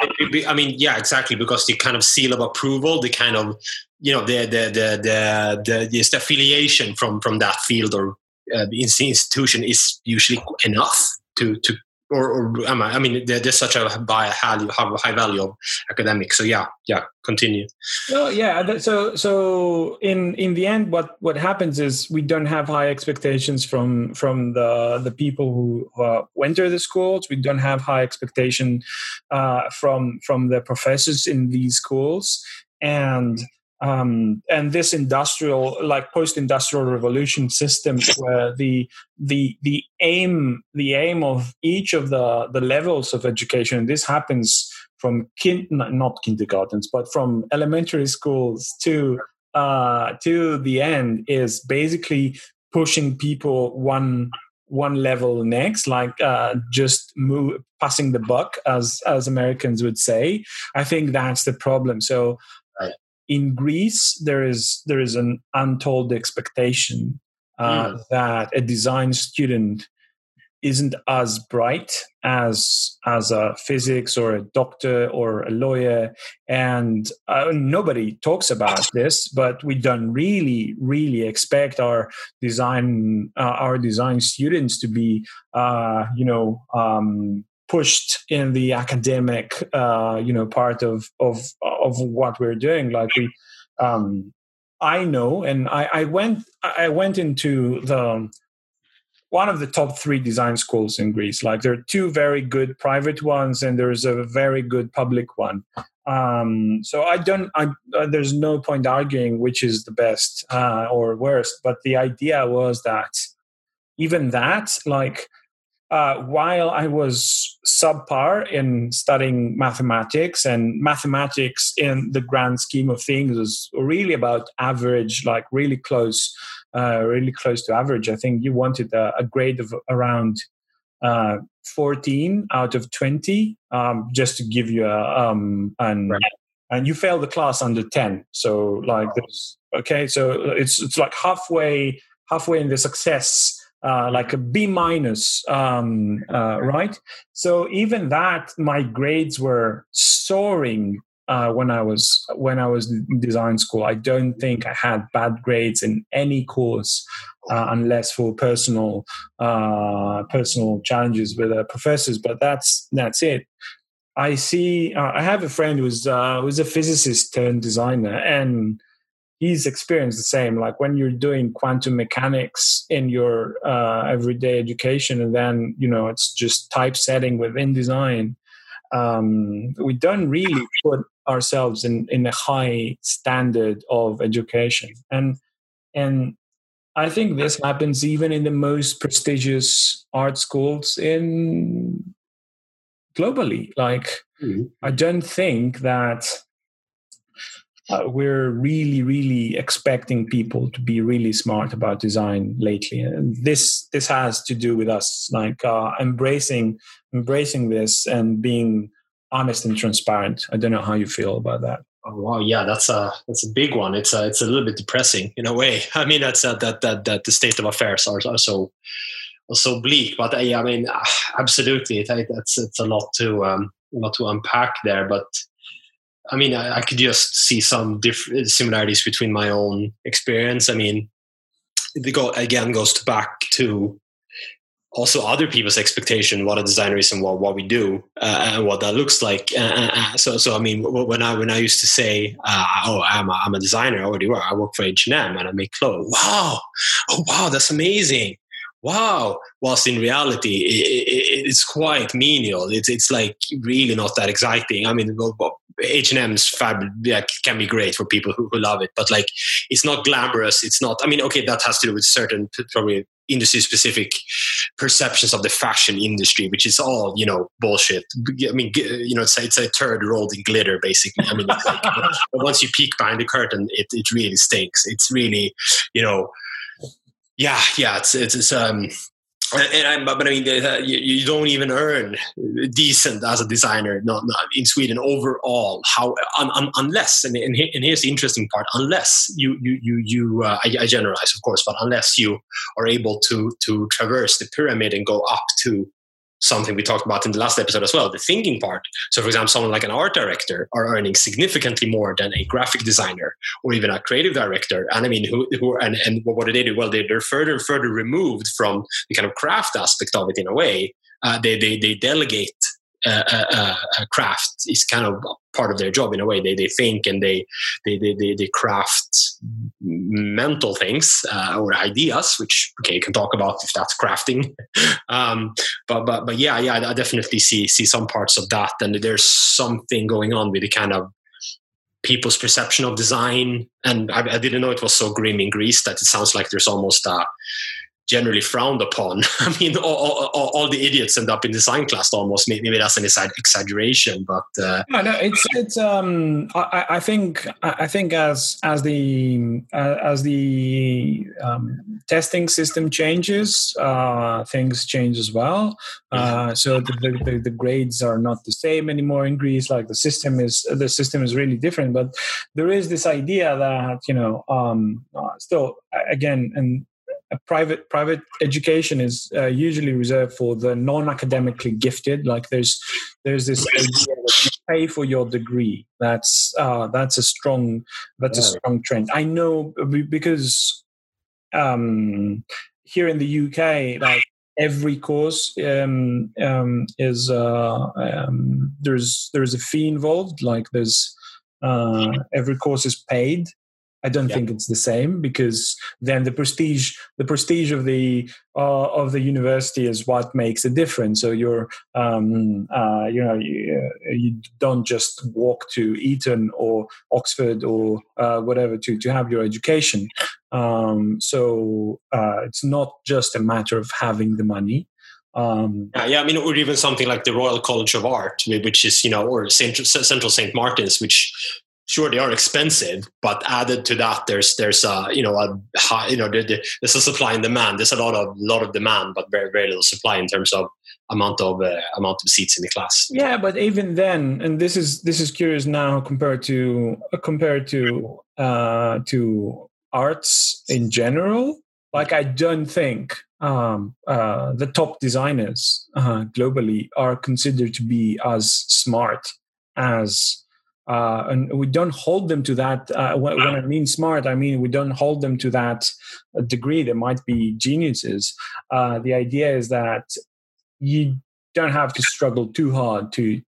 I mean, yeah, exactly, because the kind of seal of approval, the kind of you know the the the the, the, the affiliation from from that field or uh, institution is usually enough to to or, or I mean, there's such a high, high value of academics. So yeah, yeah, continue. Well, yeah. So so in in the end, what what happens is we don't have high expectations from from the the people who uh, enter the schools. We don't have high expectation uh, from from the professors in these schools, and um, and this industrial like post-industrial revolution system where the the the aim the aim of each of the the levels of education this happens from kin, not kindergartens but from elementary schools to uh, to the end is basically pushing people one one level next like uh, just move passing the buck as as americans would say. I think that's the problem. So in Greece, there is there is an untold expectation uh, mm. that a design student isn't as bright as as a physics or a doctor or a lawyer and uh, nobody talks about this but we don't really really expect our design uh, our design students to be uh, you know um, pushed in the academic uh, you know part of of of what we're doing like we um, I know, and I, I, went I went into the one of the top three design schools in Greece. Like there are two very good private ones, and there's a very good public one. Um, so I don't. I, uh, there's no point arguing which is the best uh, or worst. But the idea was that even that, like, uh, while I was subpar in studying mathematics, and mathematics in the grand scheme of things was really about average, like really close uh, really close to average. I think you wanted a, a grade of around uh, 14 out of 20, um, just to give you a um, and right. and you failed the class under 10. So like this, okay, so it's it's like halfway halfway in the success. Uh, like a B minus, um, uh, right? So even that, my grades were soaring uh, when I was when I was in design school. I don't think I had bad grades in any course, uh, unless for personal uh, personal challenges with uh, professors. But that's that's it. I see. Uh, I have a friend who's uh, who's a physicist turned designer, and he's experienced the same. Like when you're doing quantum mechanics in your everyday education, and then you know it's just typesetting within design um, we don't really put ourselves in, in a high standard of education. And and I think this happens even in the most prestigious art schools in globally. Like mm-hmm. I don't think that uh, we're really really expecting people to be really smart about design lately and this this has to do with us like uh, embracing embracing this and being honest and transparent. I don't know how you feel about that. Oh, wow, yeah, that's a that's a big one. It's a, it's a little bit depressing in a way. I mean, that's a, that that that the state of affairs are, are so are so bleak. But uh, yeah, I mean, uh, absolutely, it, that's it's a lot to um, a lot to unpack there. But I mean, I, I could just see some different similarities between my own experience. I mean, the go again goes back to also other people's expectation what a designer is and what, what we do uh, and what that looks like. Uh, uh, uh so so i mean when i when i used to say uh, oh i'm a, I'm a designer i already work i work for h&m and i make clothes. Wow! Oh wow that's amazing. Wow! Whilst in reality it, it, it's quite menial it's, it's like really not that exciting i mean H&M's fab yeah, can be great for people who, who love it, but like it's not glamorous. It's not. I mean, okay, that has to do with certain probably industry specific perceptions of the fashion industry, which is all you know bullshit. I mean, you know, it's a, it's a turd rolled in glitter, basically. I mean, like, once you peek behind the curtain, it it really stinks. It's really, you know, yeah, yeah. It's it's, it's um and I, but I mean, you, you, don't even earn decent as a designer not, not in Sweden overall. How un, un, unless and, and, here's the interesting part: unless you you you you uh, I, I, generalize, of course, but unless you are able to to traverse the pyramid and go up to something we talked about in the last episode as well the thinking part. So for example someone like an art director are earning significantly more than a graphic designer or even a creative director. And i mean who, who and, and what do they do? Well they're, they're further and further removed from the kind of craft aspect of it in a way. Uh, they, they they delegate uh, craft is kind of part of their job in a way. They they think and they they they they, they craft mental things uh, or ideas, which okay, you can talk about if that's crafting. um, but but but yeah, yeah, I definitely see see some parts of that, and there's something going on with the kind of people's perception of design. And I, I didn't know it was so grim in Greece that it sounds like there's almost a generally frowned upon. I mean, all, all, all, the idiots end up in design class almost. Maybe that's an exaggeration, but uh, no, no, it's it's. Um, I, I think I think as as the uh, as the um, testing system changes, uh, things change as well. Uh, so the, the, the grades are not the same anymore in Greece. Like the system is the system is really different. But there is this idea that you know um, uh, still again and private private education is uh, usually reserved for the non-academically gifted. Like there's there's this idea that you pay for your degree. That's uh, that's a strong that's yeah. a strong trend. I know because um, here in the UK, like every course um, um, is uh, um, there's there's a fee involved. Like there's uh, every course is paid. I don't yeah. think it's the same because then the prestige the prestige of the uh, of the university is what makes a difference. So you're um, uh, you know you, you, don't just walk to Eton or Oxford or uh, whatever to to have your education. Um, so uh, it's not just a matter of having the money. Um, yeah, yeah, I mean, or even something like the Royal College of Art, which is you know, or Central, Central Saint Martins, which sure they are expensive, but added to that, there's there's a you know a high, you know there's a supply and demand. There's a lot of lot of demand, but very very little supply in terms of amount of uh, amount of seats in the class. Yeah, but even then, and this is this is curious now compared to uh, compared to uh, to arts in general. Like I don't think um, uh, the top designers uh, globally are considered to be as smart as uh, and we don't hold them to that. Uh, when, when, I mean smart, I mean we don't hold them to that uh, degree. They might be geniuses. Uh, the idea is that you don't have to struggle too hard to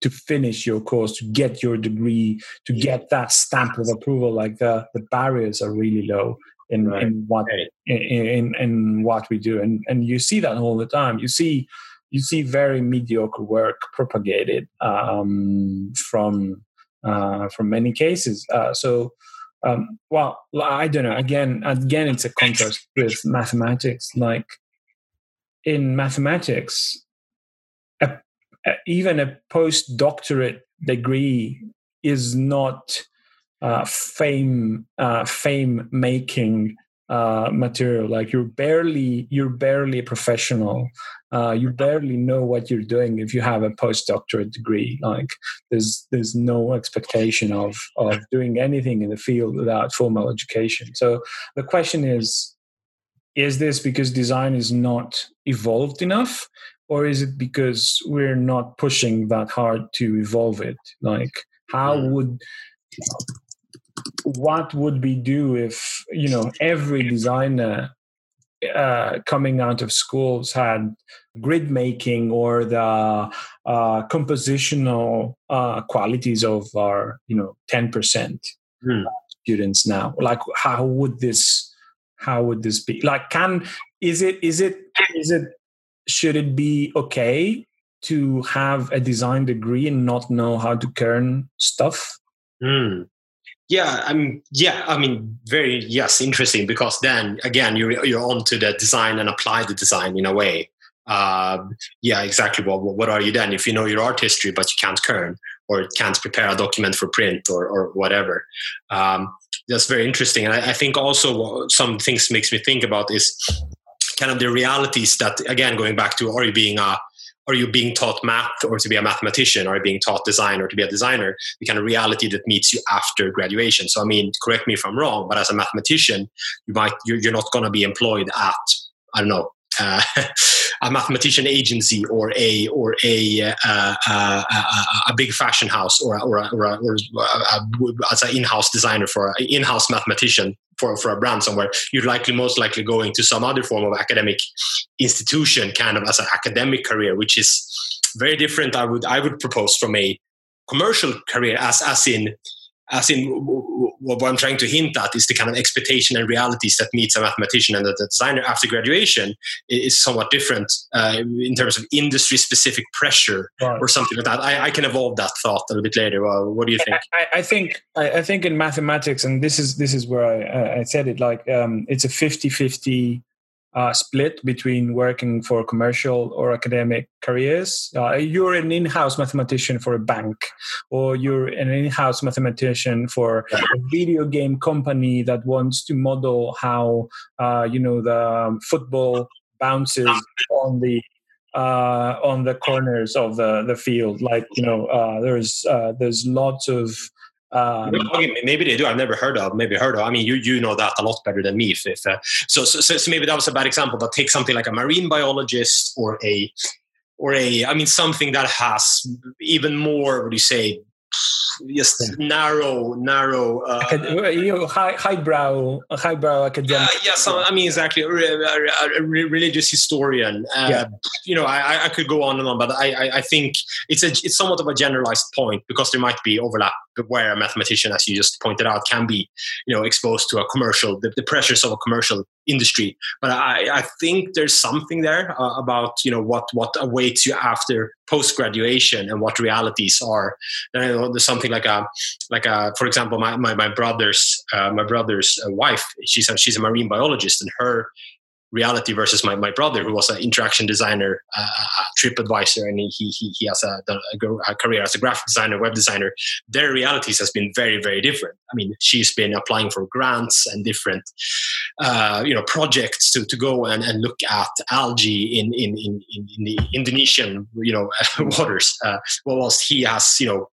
to finish your course, to get your degree, to get that stamp of approval. Like the the barriers are really low in, right. in what in, in, in what we do, and and you see that all the time. You see you see very mediocre work propagated um, from uh, from many cases. Uh, so, um, well, I don't know. Again, again, it's a contrast with mathematics. Like in mathematics, a, a, even a postdoctorate degree is not uh, fame uh, fame making uh, material. Like you're barely you're barely a professional uh, you barely know what you're doing if you have a postdoctorate degree. Like there's there's no expectation of of doing anything in the field without formal education. So the question is, is this because design is not evolved enough, or is it because we're not pushing that hard to evolve it? Like how hmm. would what would we do if you know every designer uh, coming out of schools had grid making or the uh, compositional uh, qualities of our you know 10% hmm. students now? Like how would this how would this be? Like can is it is it is it should it be okay to have a design degree and not know how to kern stuff? Hmm yeah i mean yeah i mean very yes interesting because then again you're you're on to the design and apply the design in a way. Uh, yeah exactly. Well what are you then? If you know your art history but you can't kern or can't prepare a document for print or, or whatever. Um, that's very interesting. And I, I think also some things makes me think about is kind of the realities that again going back to are you being a are you being taught math or to be a mathematician? Are you being taught design or to be a designer? The kind of reality that meets you after graduation. So, I mean, correct me if I'm wrong, but as a mathematician, you might you're, not going to be employed at I don't know uh, a mathematician agency or a or a uh, uh, uh, uh a big fashion house or or, or, or, or as an in-house designer for an in-house mathematician for, for a brand somewhere, you're likely most likely going to some other form of academic institution, kind of as an academic career, which is very different. I would I would propose from a commercial career, as as in as in what I'm trying to hint at is the kind of expectation and realities that meets a mathematician and a designer after graduation is somewhat different uh, in terms of industry specific pressure right. or something like that. I, I, can evolve that thought a little bit later. Well, what do you think? I, I think I, think in mathematics, and this is this is where I, I said it like um, it's a 50 50 uh, split between working for commercial or academic careers. Uh, you're an in-house mathematician for a bank, or you're an in-house mathematician for a video game company that wants to model how uh, you know the um, football bounces on the uh, on the corners of the the field. Like you know, uh, there's uh, there's lots of Um, maybe they do. I've never heard of. Maybe heard of. I mean, you you know that a lot better than me. If, if uh, so, so, so maybe that was a bad example. But take something like a marine biologist or a or a I mean something that has even more. What do you say? Just yeah. narrow, narrow, uh, you know, high, highbrow, highbrow academic. Uh, yes, I mean exactly. A, a, a religious historian. Uh, yeah. You know, I, I could go on and on, but I, I, I think it's a, it's somewhat of a generalized point because there might be overlap where a mathematician, as you just pointed out, can be, you know, exposed to a commercial, the, the pressures of a commercial industry. But I, I think there's something there uh, about, you know, what what awaits you after post graduation and what realities are. There's something like a, like a, for example, my my, my brother's uh, my brother's uh, wife. She's a, she's a marine biologist, and her reality versus my, my brother who was an interaction designer uh, a TripAdvisor and he, he, he has a, a, career as a graphic designer web designer. Their realities has been very very different. I mean she's been applying for grants and different uh, you know projects to, to go and, and look at algae in, in, in, in the indonesian you know waters. Uh, whilst he has you know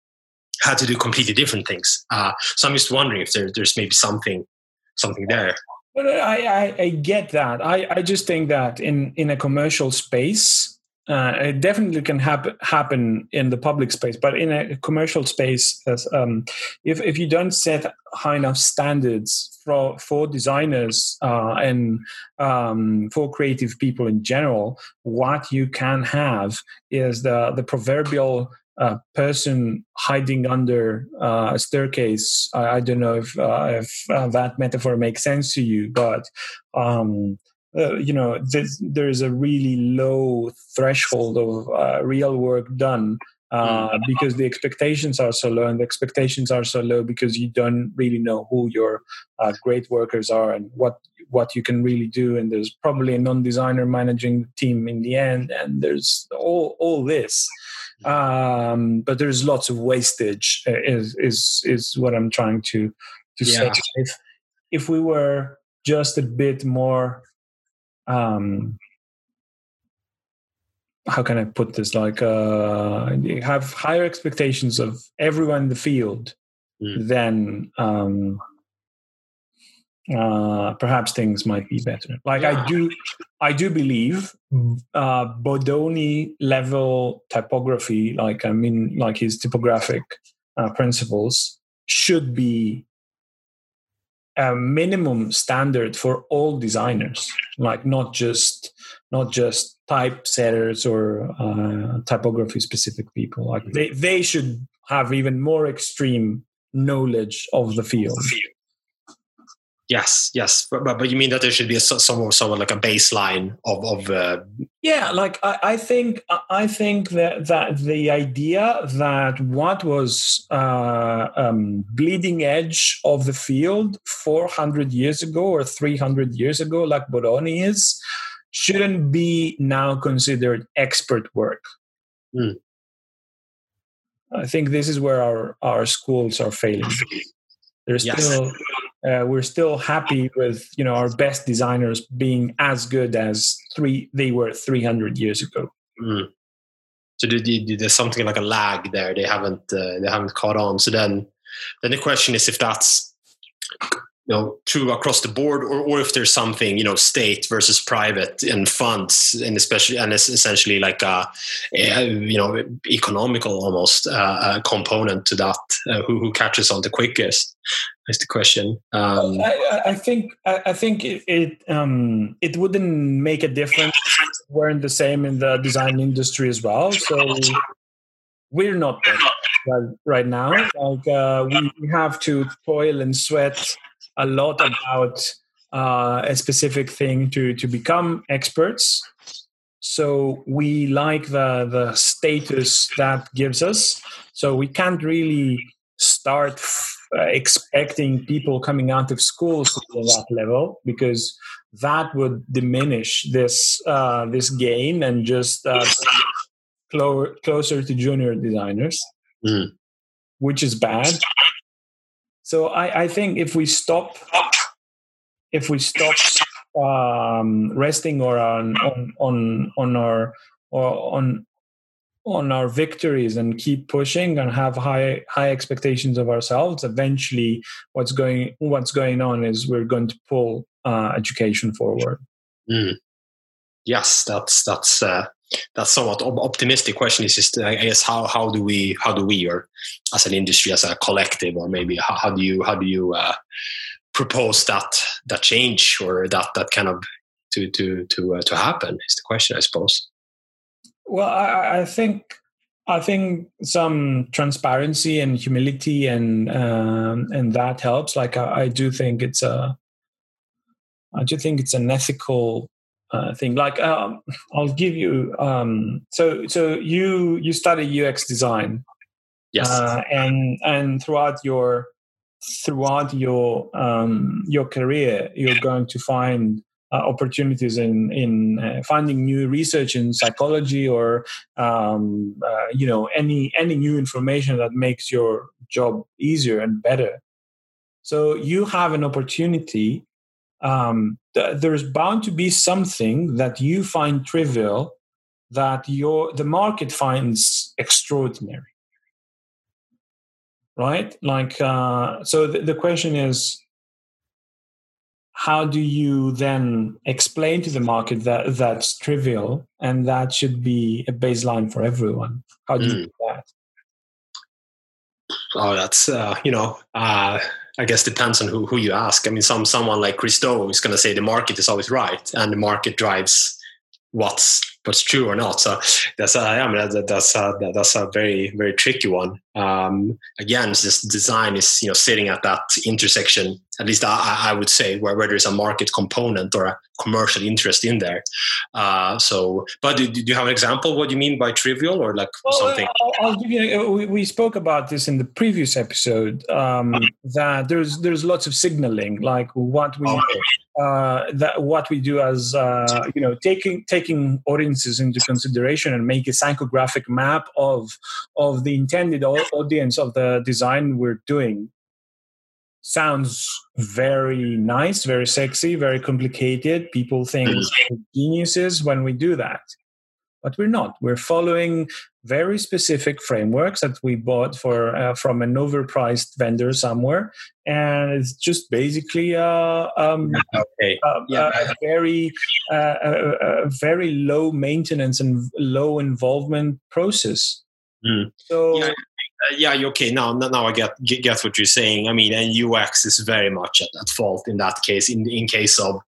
had to do completely different things. Uh, so i'm just wondering if there, there's maybe something something there but I, I, I get that. I, I just think that in, in a commercial space, uh, it definitely can happen happen in the public space, but in a commercial space, um, if if you don't set high enough standards for for designers uh, and um, for creative people in general, what you can have is the the proverbial a person hiding under uh, a staircase. I, I, don't know if, uh, if uh, that metaphor makes sense to you, but um, uh, you know, there is a really low threshold of uh, real work done uh, mm. because the expectations are so low, and the expectations are so low because you don't really know who your great workers are and what what you can really do. And there's probably a non-designer managing the team in the end, and there's all all this um, but there's lots of wastage. Uh, is is is what I'm trying to to yeah. say. If if we were just a bit more, um, how can I put this? Like, uh, have higher expectations of everyone in the field, mm. then um, uh, perhaps things might be better. Like yeah. I do, I do believe uh, Bodoni level typography, like I mean, like his typographic uh, principles, should be a minimum standard for all designers. Like not just not just typesetters or uh, typography specific people. Like they they should have even more extreme knowledge of the field. Yes, yes, but, but, but you mean that there should be a somewhat somewhat like a baseline of of uh... yeah, like I, I, think I think that that the idea that what was uh, um, bleeding edge of the field 400 years ago or 300 years ago, like Bodoni is, shouldn't be now considered expert work. Mm. I think this is where our our schools are failing. There's yes. still uh, we're still happy with you know our best designers being as good as three they were 300 years ago. Mm. so there's something like a lag there. They haven't uh, they haven't caught on. So then then the question is if that's you know true across the board or, or if there's something you know state versus private and funds and especially and it's essentially like a, a you know economical almost uh, component to that uh, who, who catches on the quickest is the question. Um, I, I, think i think it it, um, it wouldn't make a difference we're in the same in the design industry as well. So we're not right, right now. Like uh, we have to toil and sweat a lot about uh, a specific thing to to become experts. So we like the the status that gives us. So we can't really start uh, expecting people coming out of school to that level because that would diminish this uh, this gain and just uh, clo- closer to junior designers, mm. which is bad. So I, I think if we stop, if we stop um, resting or on on on our or on on our victories and keep pushing and have high high expectations of ourselves eventually what's going what's going on is we're going to pull uh, education forward mm. yes that's that's uh, that's somewhat optimistic question is just i guess how how do we how do we or as an industry as a collective or maybe how, how do you how do you uh, propose that that change or that that kind of to to to uh, to happen is the question i suppose well, I, I think I think some transparency and humility and um, and that helps. Like I, I, do think it's a, I do think it's an ethical uh, thing. Like um, I'll give you. Um, so so you you study UX design, yes, uh, and and throughout your throughout your um, your career, you're going to find uh, opportunities in in uh, finding new research in psychology or um, uh, you know any any new information that makes your job easier and better. So you have an opportunity. Um, there's bound to be something that you find trivial that your the market finds extraordinary right like uh, so the, the question is how do you then explain to the market that that's trivial and that should be a baseline for everyone how do mm. you hmm. do that oh that's uh, you know uh, i guess depends on who, who you ask i mean some someone like christo is going to say the market is always right and the market drives what's what's true or not. So that's a, I mean that, that's a, that's a very very tricky one. Um, again, this design is you know sitting at that intersection. At least I, I would say where, where there's a market component or a commercial interest in there. Uh, so, but do, do, you have an example? What do you mean by trivial or like well, something? I'll, I'll, give you. Uh, we, we, spoke about this in the previous episode. Um, uh-huh. that there's there's lots of signaling, like what we. Okay uh, that what we do as uh, you know taking taking audiences into consideration and make a psychographic map of of the intended audience of the design we're doing sounds very nice very sexy very complicated people think mm. geniuses when we do that but we're not. We're following very specific frameworks that we bought for uh, from an overpriced vendor somewhere, and it's just basically a, uh, um, okay. a, yeah. a very uh, a, very low maintenance and low involvement process. Mm. So. Yeah. Uh, yeah, okay. Now, now I get get what you're saying. I mean, and UX is very much at, at fault in that case. In in case of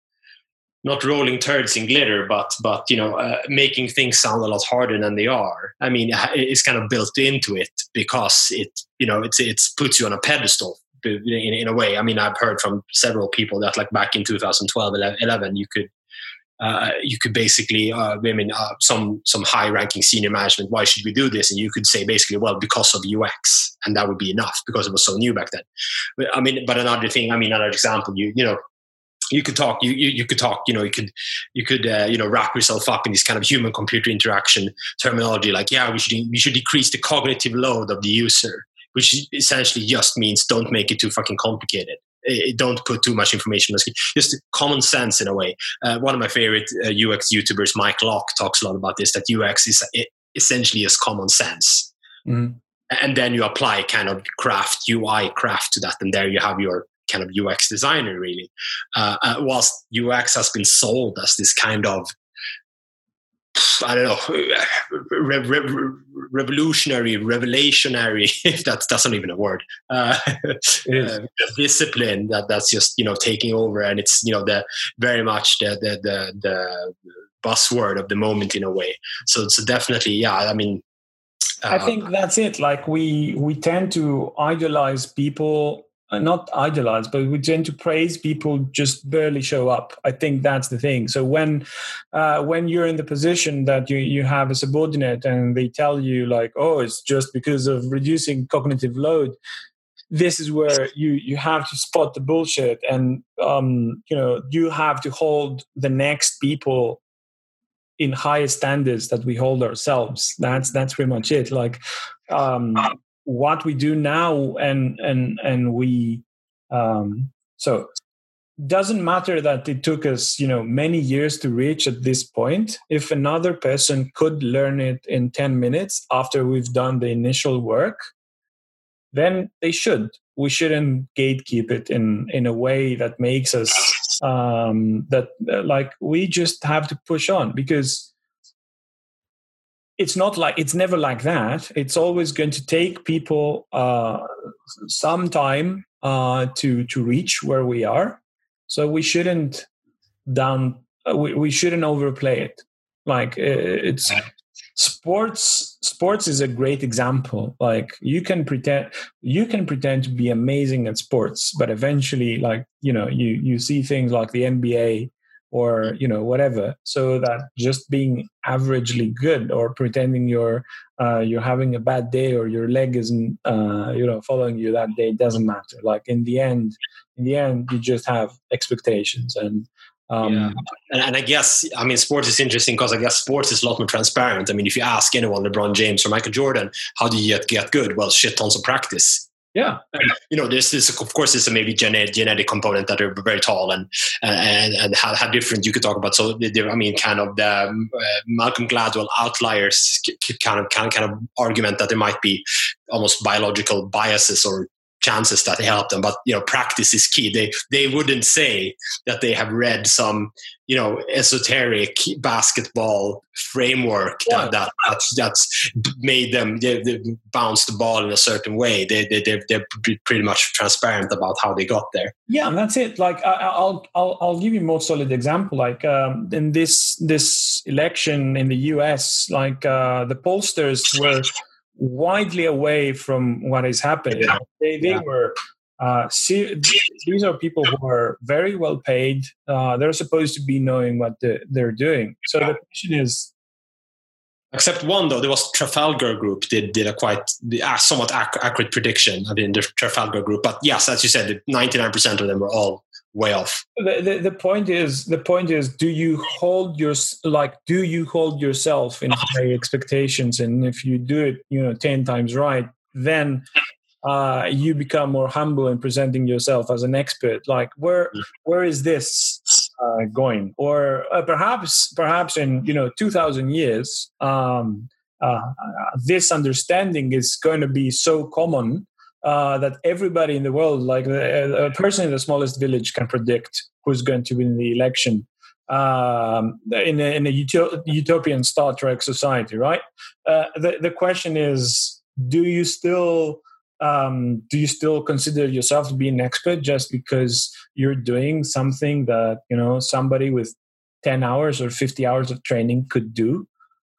not rolling turds in glitter, but but you know, uh, making things sound a lot harder than they are. I mean, it's kind of built into it because it you know it's it's puts you on a pedestal in, in a way. I mean, I've heard from several people that like back in 2012, 11, you could. Uh, you could basically, uh, I mean, uh, some some high-ranking senior management. Why should we do this? And you could say basically, well, because of UX, and that would be enough because it was so new back then. But, I mean, but another thing, I mean, another example, you you know, you could talk you, you, you could talk you know you could you could uh, you know wrap yourself up in this kind of human computer interaction terminology like yeah we should we should decrease the cognitive load of the user which essentially just means don't make it too fucking complicated don't put too much information on the screen. Just common sense in a way. Uh, one of my favorite uh, UX YouTubers, Mike Locke, talks a lot about this. That UX is essentially as common sense, mm. and then you apply kind of craft UI craft to that, and there you have your kind of UX designer, really. Uh, uh, whilst UX has been sold as this kind of I don't know, re- re- revolutionary, revelationary, if that's, that's not even a word, uh, uh, discipline that, that's just, you know, taking over. And it's, you know, the very much the, the, the, the buzzword of the moment in a way. So, so definitely, yeah, I mean, uh, I think that's it. Like we, we tend to idolize people not idolize, but we tend to praise people just barely show up. I think that's the thing. So when uh, when you're in the position that you you have a subordinate and they tell you like, oh, it's just because of reducing cognitive load, this is where you you have to spot the bullshit, and um, you know you have to hold the next people in higher standards that we hold ourselves. That's that's pretty much it. Like um, what we do now and and and we um, so doesn't matter that it took us you know many years to reach at this point. If another person could learn it in 10 minutes after we've done the initial work then they should. We shouldn't gatekeep it in in a way that makes us um that uh, like we just have to push on because it's not like it's never like that. It's always going to take people uh some time uh to to reach where we are. So we shouldn't down uh, we, we shouldn't overplay it. Like uh, it's sports sports is a great example. Like you can pretend you can pretend to be amazing at sports but eventually like you know you you see things like the nba or you know whatever so that just being averagely good or pretending you're uh, you're having a bad day or your leg isn't uh, you know following you that day doesn't matter like in the end in the end you just have expectations and um, yeah. and, and, I guess, I mean, sports is interesting because I guess sports is a lot more transparent. I mean, if you ask anyone, LeBron James or Michael Jordan, how do you get, get good? Well, shit tons of practice. Yeah. You know, there's this, of course, there's a maybe genetic, genetic component that are very tall and, and, and how, how different you could talk about. So, I mean, kind of the um, uh, Malcolm Gladwell outliers kind of, kind of, kind of argument that there might be almost biological biases or chances that help them. But you know, practice is key. They they wouldn't say that they have read some you know esoteric basketball framework that, that that's, that's made them they, they bounce the ball in a certain way. They they they're, they're pretty much transparent about how they got there. Yeah, and that's it. Like I, will I'll I'll give you a more solid example. Like um, in this this election in the U.S., like uh, the pollsters were widely away from what is happening. Yeah. They, they yeah. were uh, see, these are people who are very well paid. Uh, they're supposed to be knowing what the, they're doing. So the question is, except one though, there was Trafalgar Group did did a quite uh, somewhat ac- accurate prediction. I mean, the Trafalgar Group, but yes, as you said, ninety nine percent of them were all way off. The, the, the, point is the point is do you hold your like do you hold yourself in high expectations? And if you do it you know 10 times right then uh, you become more humble in presenting yourself as an expert. Like where where is this uh, going? Or uh, perhaps perhaps in you know 2000 years um, uh, this understanding is going to be so common uh, that everybody in the world, like a, a, person in the smallest village, can predict who's going to win the election um, in a, in a utopian Star Trek society, right? Uh, the the question is, do you still um, do you still consider yourself to be an expert just because you're doing something that you know somebody with 10 hours or 50 hours of training could do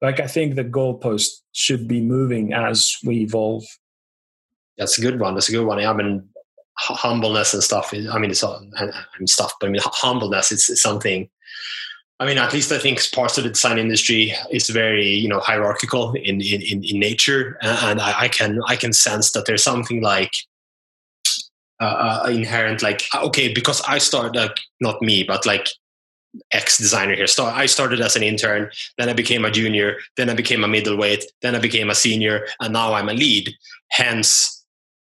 like i think the goalpost should be moving as we evolve that's a good one. That's a good one. I mean, humbleness and stuff. Is, I mean, it's all, and, stuff, but I mean, humbleness. It's, something. I mean, at least I think parts of the design industry is very, you know, hierarchical in in, in, nature, and I, I, can I can sense that there's something like uh, uh, inherent, like okay, because I started, like not me, but like ex designer here. So I started as an intern, then I became a junior, then I became a middleweight, then I became a senior, and now I'm a lead. Hence,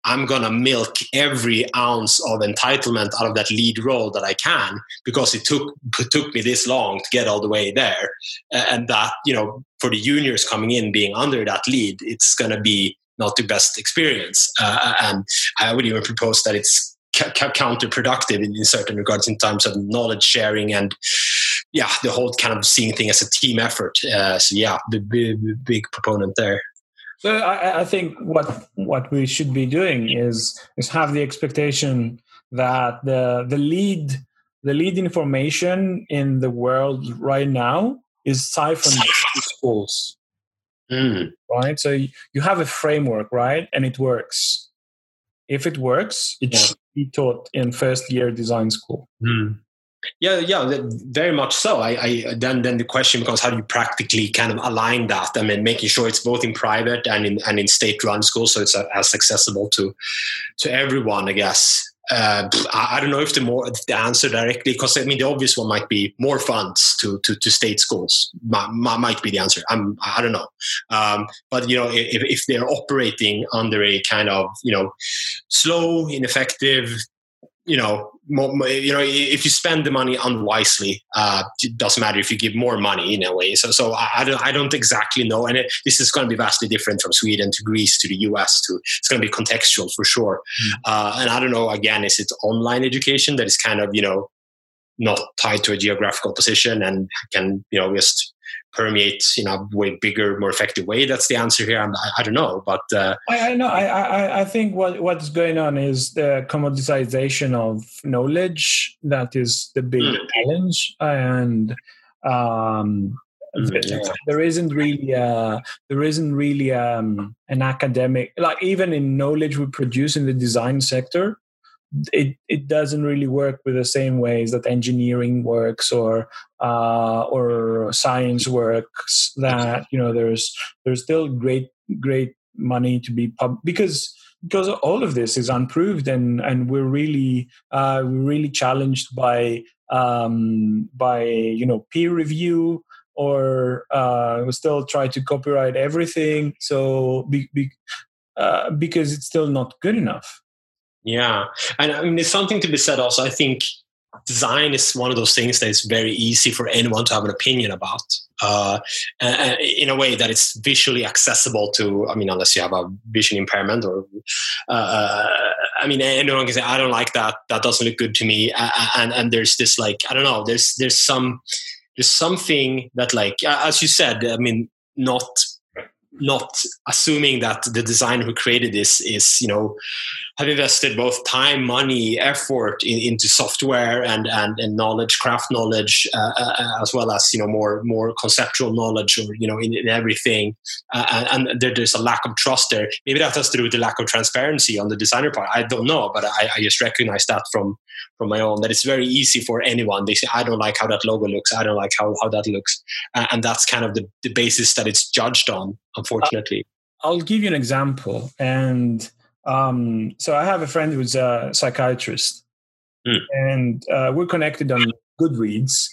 I'm going to milk every ounce of entitlement out of that lead role that I can because it took took me this long to get all the way there. And that, you know, for the juniors coming in being under that lead, it's going to be not the best experience. Uh, and I would even propose that it's counterproductive in, in certain regards in terms of knowledge sharing and yeah, the whole kind of seeing thing as a team effort. Uh, so yeah, the big proponent there. So I, I, think what what we should be doing is is have the expectation that the the lead the lead information in the world right now is siphoned to schools. Mm. Right? So you have a framework, right? And it works. If it works, it yeah. should be taught in first year design school. Mm. Yeah, yeah, very much so. I, I, then then the question becomes how do you practically kind of align that? I mean, making sure it's both in private and in and in state-run schools, so it's as accessible to to everyone. I guess. Uh, I, I, don't know if the more the answer directly, because I mean the obvious one might be more funds to to, to state schools. Might, might be the answer. I'm I don't know, um, but you know if, if they're operating under a kind of you know slow, ineffective you know, you know, if you spend the money unwisely, uh, it doesn't matter if you give more money in a way. So, so I, don't, I don't exactly know, and it, this is going to be vastly different from Sweden to Greece to the US. To it's going to be contextual for sure. Mm. Uh, and I don't know. Again, is it online education that is kind of you know not tied to a geographical position and can you know just permeate in a way bigger, more effective way? That's the answer here. I, I don't know, but uh, I, I know. I, I, I think what what's going on is the commoditization of knowledge. That is the big mm. challenge, and um, mm, there isn't really a, there isn't really um, an academic like even in knowledge we produce in the design sector it it doesn't really work with the same ways that engineering works or uh, or science works. That you know, there's there's still great great money to be pub because because all of this is unproved and and we're really uh, we're really challenged by um, by you know peer review or uh, we still try to copyright everything so be, be, uh, because it's still not good enough yeah, and I mean, there's something to be said also. I think design is one of those things that is very easy for anyone to have an opinion about uh, in a way that it's visually accessible to i mean unless you have a vision impairment or uh, uh i mean anyone can say i don't like that that doesn't look good to me and and there's this like i don't know there's there's some there's something that like as you said i mean not not assuming that the designer who created this is you know have invested both time money effort in, into software and, and and knowledge craft knowledge uh, uh, as well as you know more more conceptual knowledge or you know in, in everything. Uh, and, and there, there's a lack of trust there. Maybe that has to do with the lack of transparency on the designer part. I don't know but i, I just recognize that from from my own that it's very easy for anyone. They say i don't like how that logo looks. I don't like how, how that looks. Uh, and that's kind of the, the basis that it's judged on unfortunately. I'll give you an example. And um, so i have a friend who's a psychiatrist. Mm. and uh, we're connected on goodreads.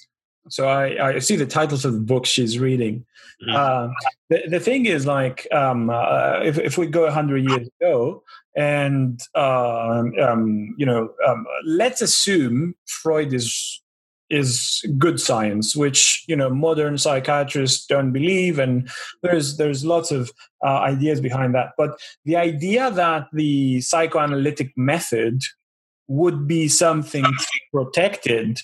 So I, I see the titles of the books she's reading. Mm-hmm. Uh, the, the thing is, like, um, uh, if, if we go 100 years ago, and uh, um, you know, um, let's assume Freud is is good science, which you know modern psychiatrists don't believe, and there's there's lots of uh, ideas behind that. But the idea that the psychoanalytic method would be something protected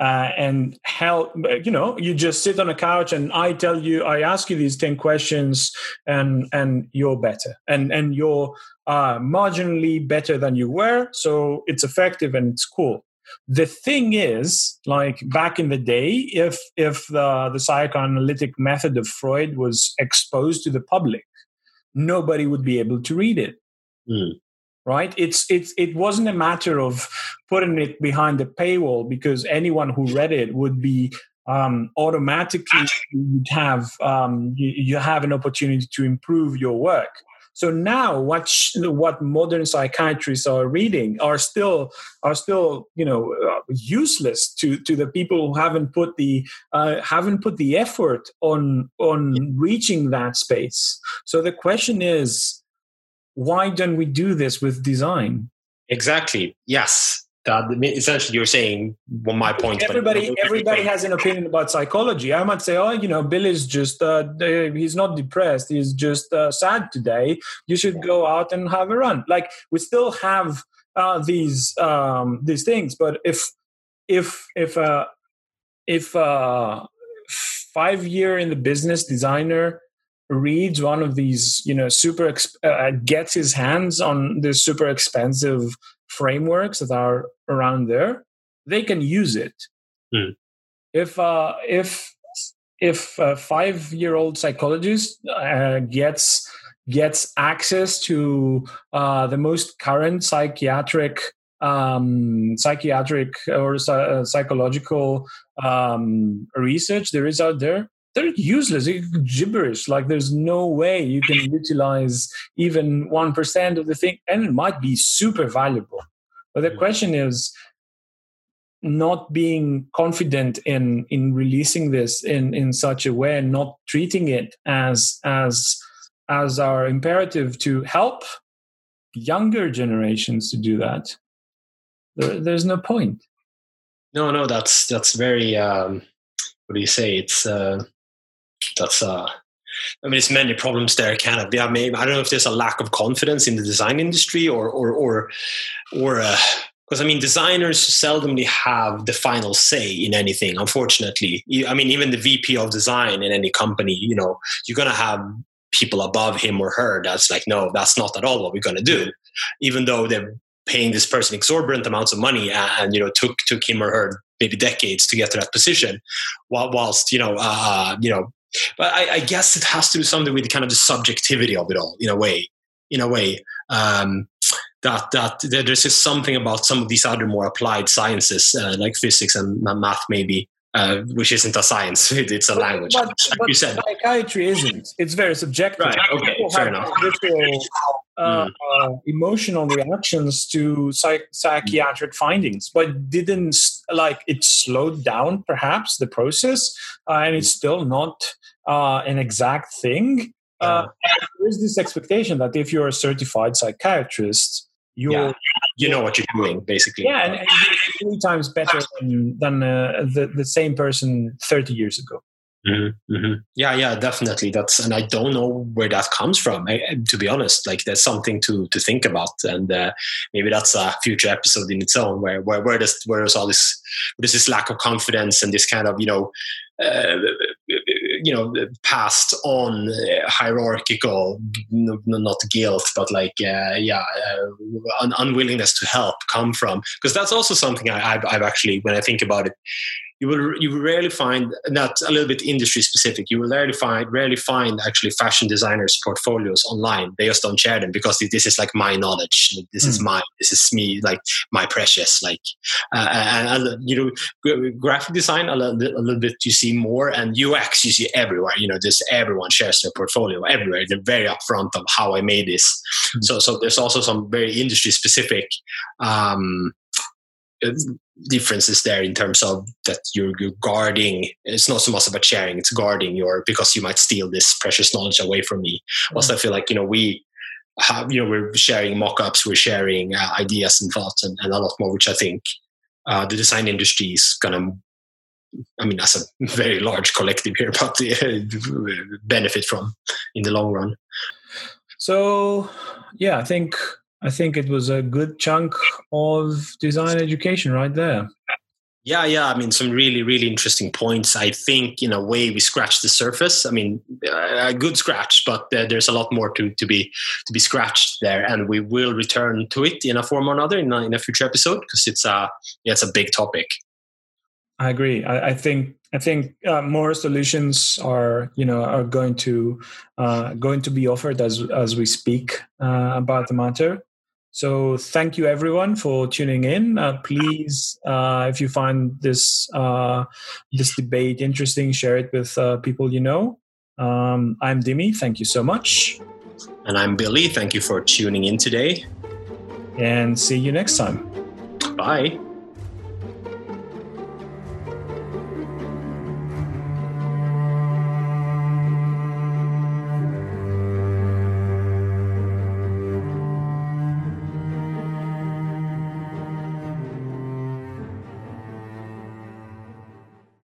uh, and help you know you just sit on a couch and i tell you i ask you these 10 questions and and you're better. And and you're uh, marginally better than you were. So it's effective and it's cool. The thing is like back in the day if if the, the psychoanalytic method of freud was exposed to the public nobody would be able to read it. Mm right it's it's it wasn't a matter of putting it behind the paywall because anyone who read it would be um, automatically you'd have um, you, you, have an opportunity to improve your work. So now, what sh- what modern psychiatrists are reading are still are still you know uh, useless to to the people who haven't put the uh, haven't put the effort on on reaching that space. So the question is, why don't we do this with design? Exactly. Yes. That essentially you're saying well, my point. Everybody, everybody has an opinion about psychology. I might say, oh, you know, Bill is just uh, he's not depressed. He's just uh, sad today. You should go out and have a run. Like we still have uh, these um, these things, but if if if uh, if uh, five year in the business designer reads one of these, you know, super exp- uh, gets his hands on the super expensive frameworks that are around there, they can use it. Mm. If uh, if if a five year old psychologist uh, gets gets access to uh, the most current psychiatric um, psychiatric or uh, psychological um, research there is out there they're useless gibberish like there's no way you can utilize even 1% of the thing and it might be super valuable but the question is not being confident in in releasing this in in such a way and not treating it as as as our imperative to help younger generations to do that there, there's no point. No, no, that's that's very. Um, what do you say? It's uh, that's uh, I mean, there's many problems there. Of, yeah. Maybe I don't know if there's a lack of confidence in the design industry, or or or or because uh, I mean, designers seldomly have the final say in anything. Unfortunately, I mean, even the VP of design in any company, you know, you're gonna have people above him or her that's like, no, that's not at all what we're gonna do, even though they're paying this person exorbitant amounts of money and, and you know took took him or her maybe decades to get to that position while, whilst you know uh, you know but I, I, guess it has to do something with the kind of the subjectivity of it all in a way in a way um, that, that that there's just something about some of these other more applied sciences uh, like physics and math maybe uh, which isn't a science it's a language but, like but you said psychiatry isn't it's very subjective right okay People fair enough uh, mm. uh, emotional reactions to psych- psychiatric findings, but didn't like it slowed down perhaps the process, uh, and it's still not uh, an exact thing. Uh, there is this expectation that if you're a certified psychiatrist, you're yeah. You know what you're doing basically. Yeah, and, and three times better than, than uh, the the same person 30 years ago. Mm-hmm, mm-hmm. Yeah, yeah, definitely. That's and I don't know where that comes from. I, to be honest, like there's something to to think about, and uh, maybe that's a future episode in its own. Where where where does where is all this there's this lack of confidence and this kind of you know uh, you know passed on uh, hierarchical not guilt but like uh, yeah uh, un- unwillingness to help come from. Because that's also something I, I've actually when I think about it you will you will rarely find not a little bit industry specific. You will rarely find rarely find actually fashion designers' portfolios online. They just don't share them because this is like my knowledge. This mm. is hmm. my this is me like my precious like uh, and, and, you know graphic design a little, a little bit you see more and UX you see everywhere. You know just everyone shares their portfolio everywhere. They're very upfront of how I made this. Mm. So so there's also some very industry specific. Um, differences there in terms of that you're, you're, guarding. It's not so much about sharing it's guarding your because you might steal this precious knowledge away from me. Mm-hmm. also i feel like you know we have you know we're sharing mock-ups we're sharing uh, ideas and thoughts and, and, a lot more which i think uh, the design industry is gonna i mean as a very large collective here but uh, benefit from in the long run. So yeah i think I think it was a good chunk of design education right there. Yeah, yeah. I mean, some really, really interesting points. I think, in a way, we scratched the surface. I mean, a good scratch, but there's a lot more to, to be to be scratched there, and we will return to it in a form or another in a, in a future episode because it's a yeah, it's a big topic. I agree. I, I think I think uh, more solutions are you know are going to uh, going to be offered as as we speak uh, about the matter. So thank you everyone for tuning in. Uh, please, uh, if you find this uh, this debate interesting, share it with uh, people you know. Um, I'm Dimi. Thank you so much. And I'm Billy. Thank you for tuning in today. And see you next time. Bye.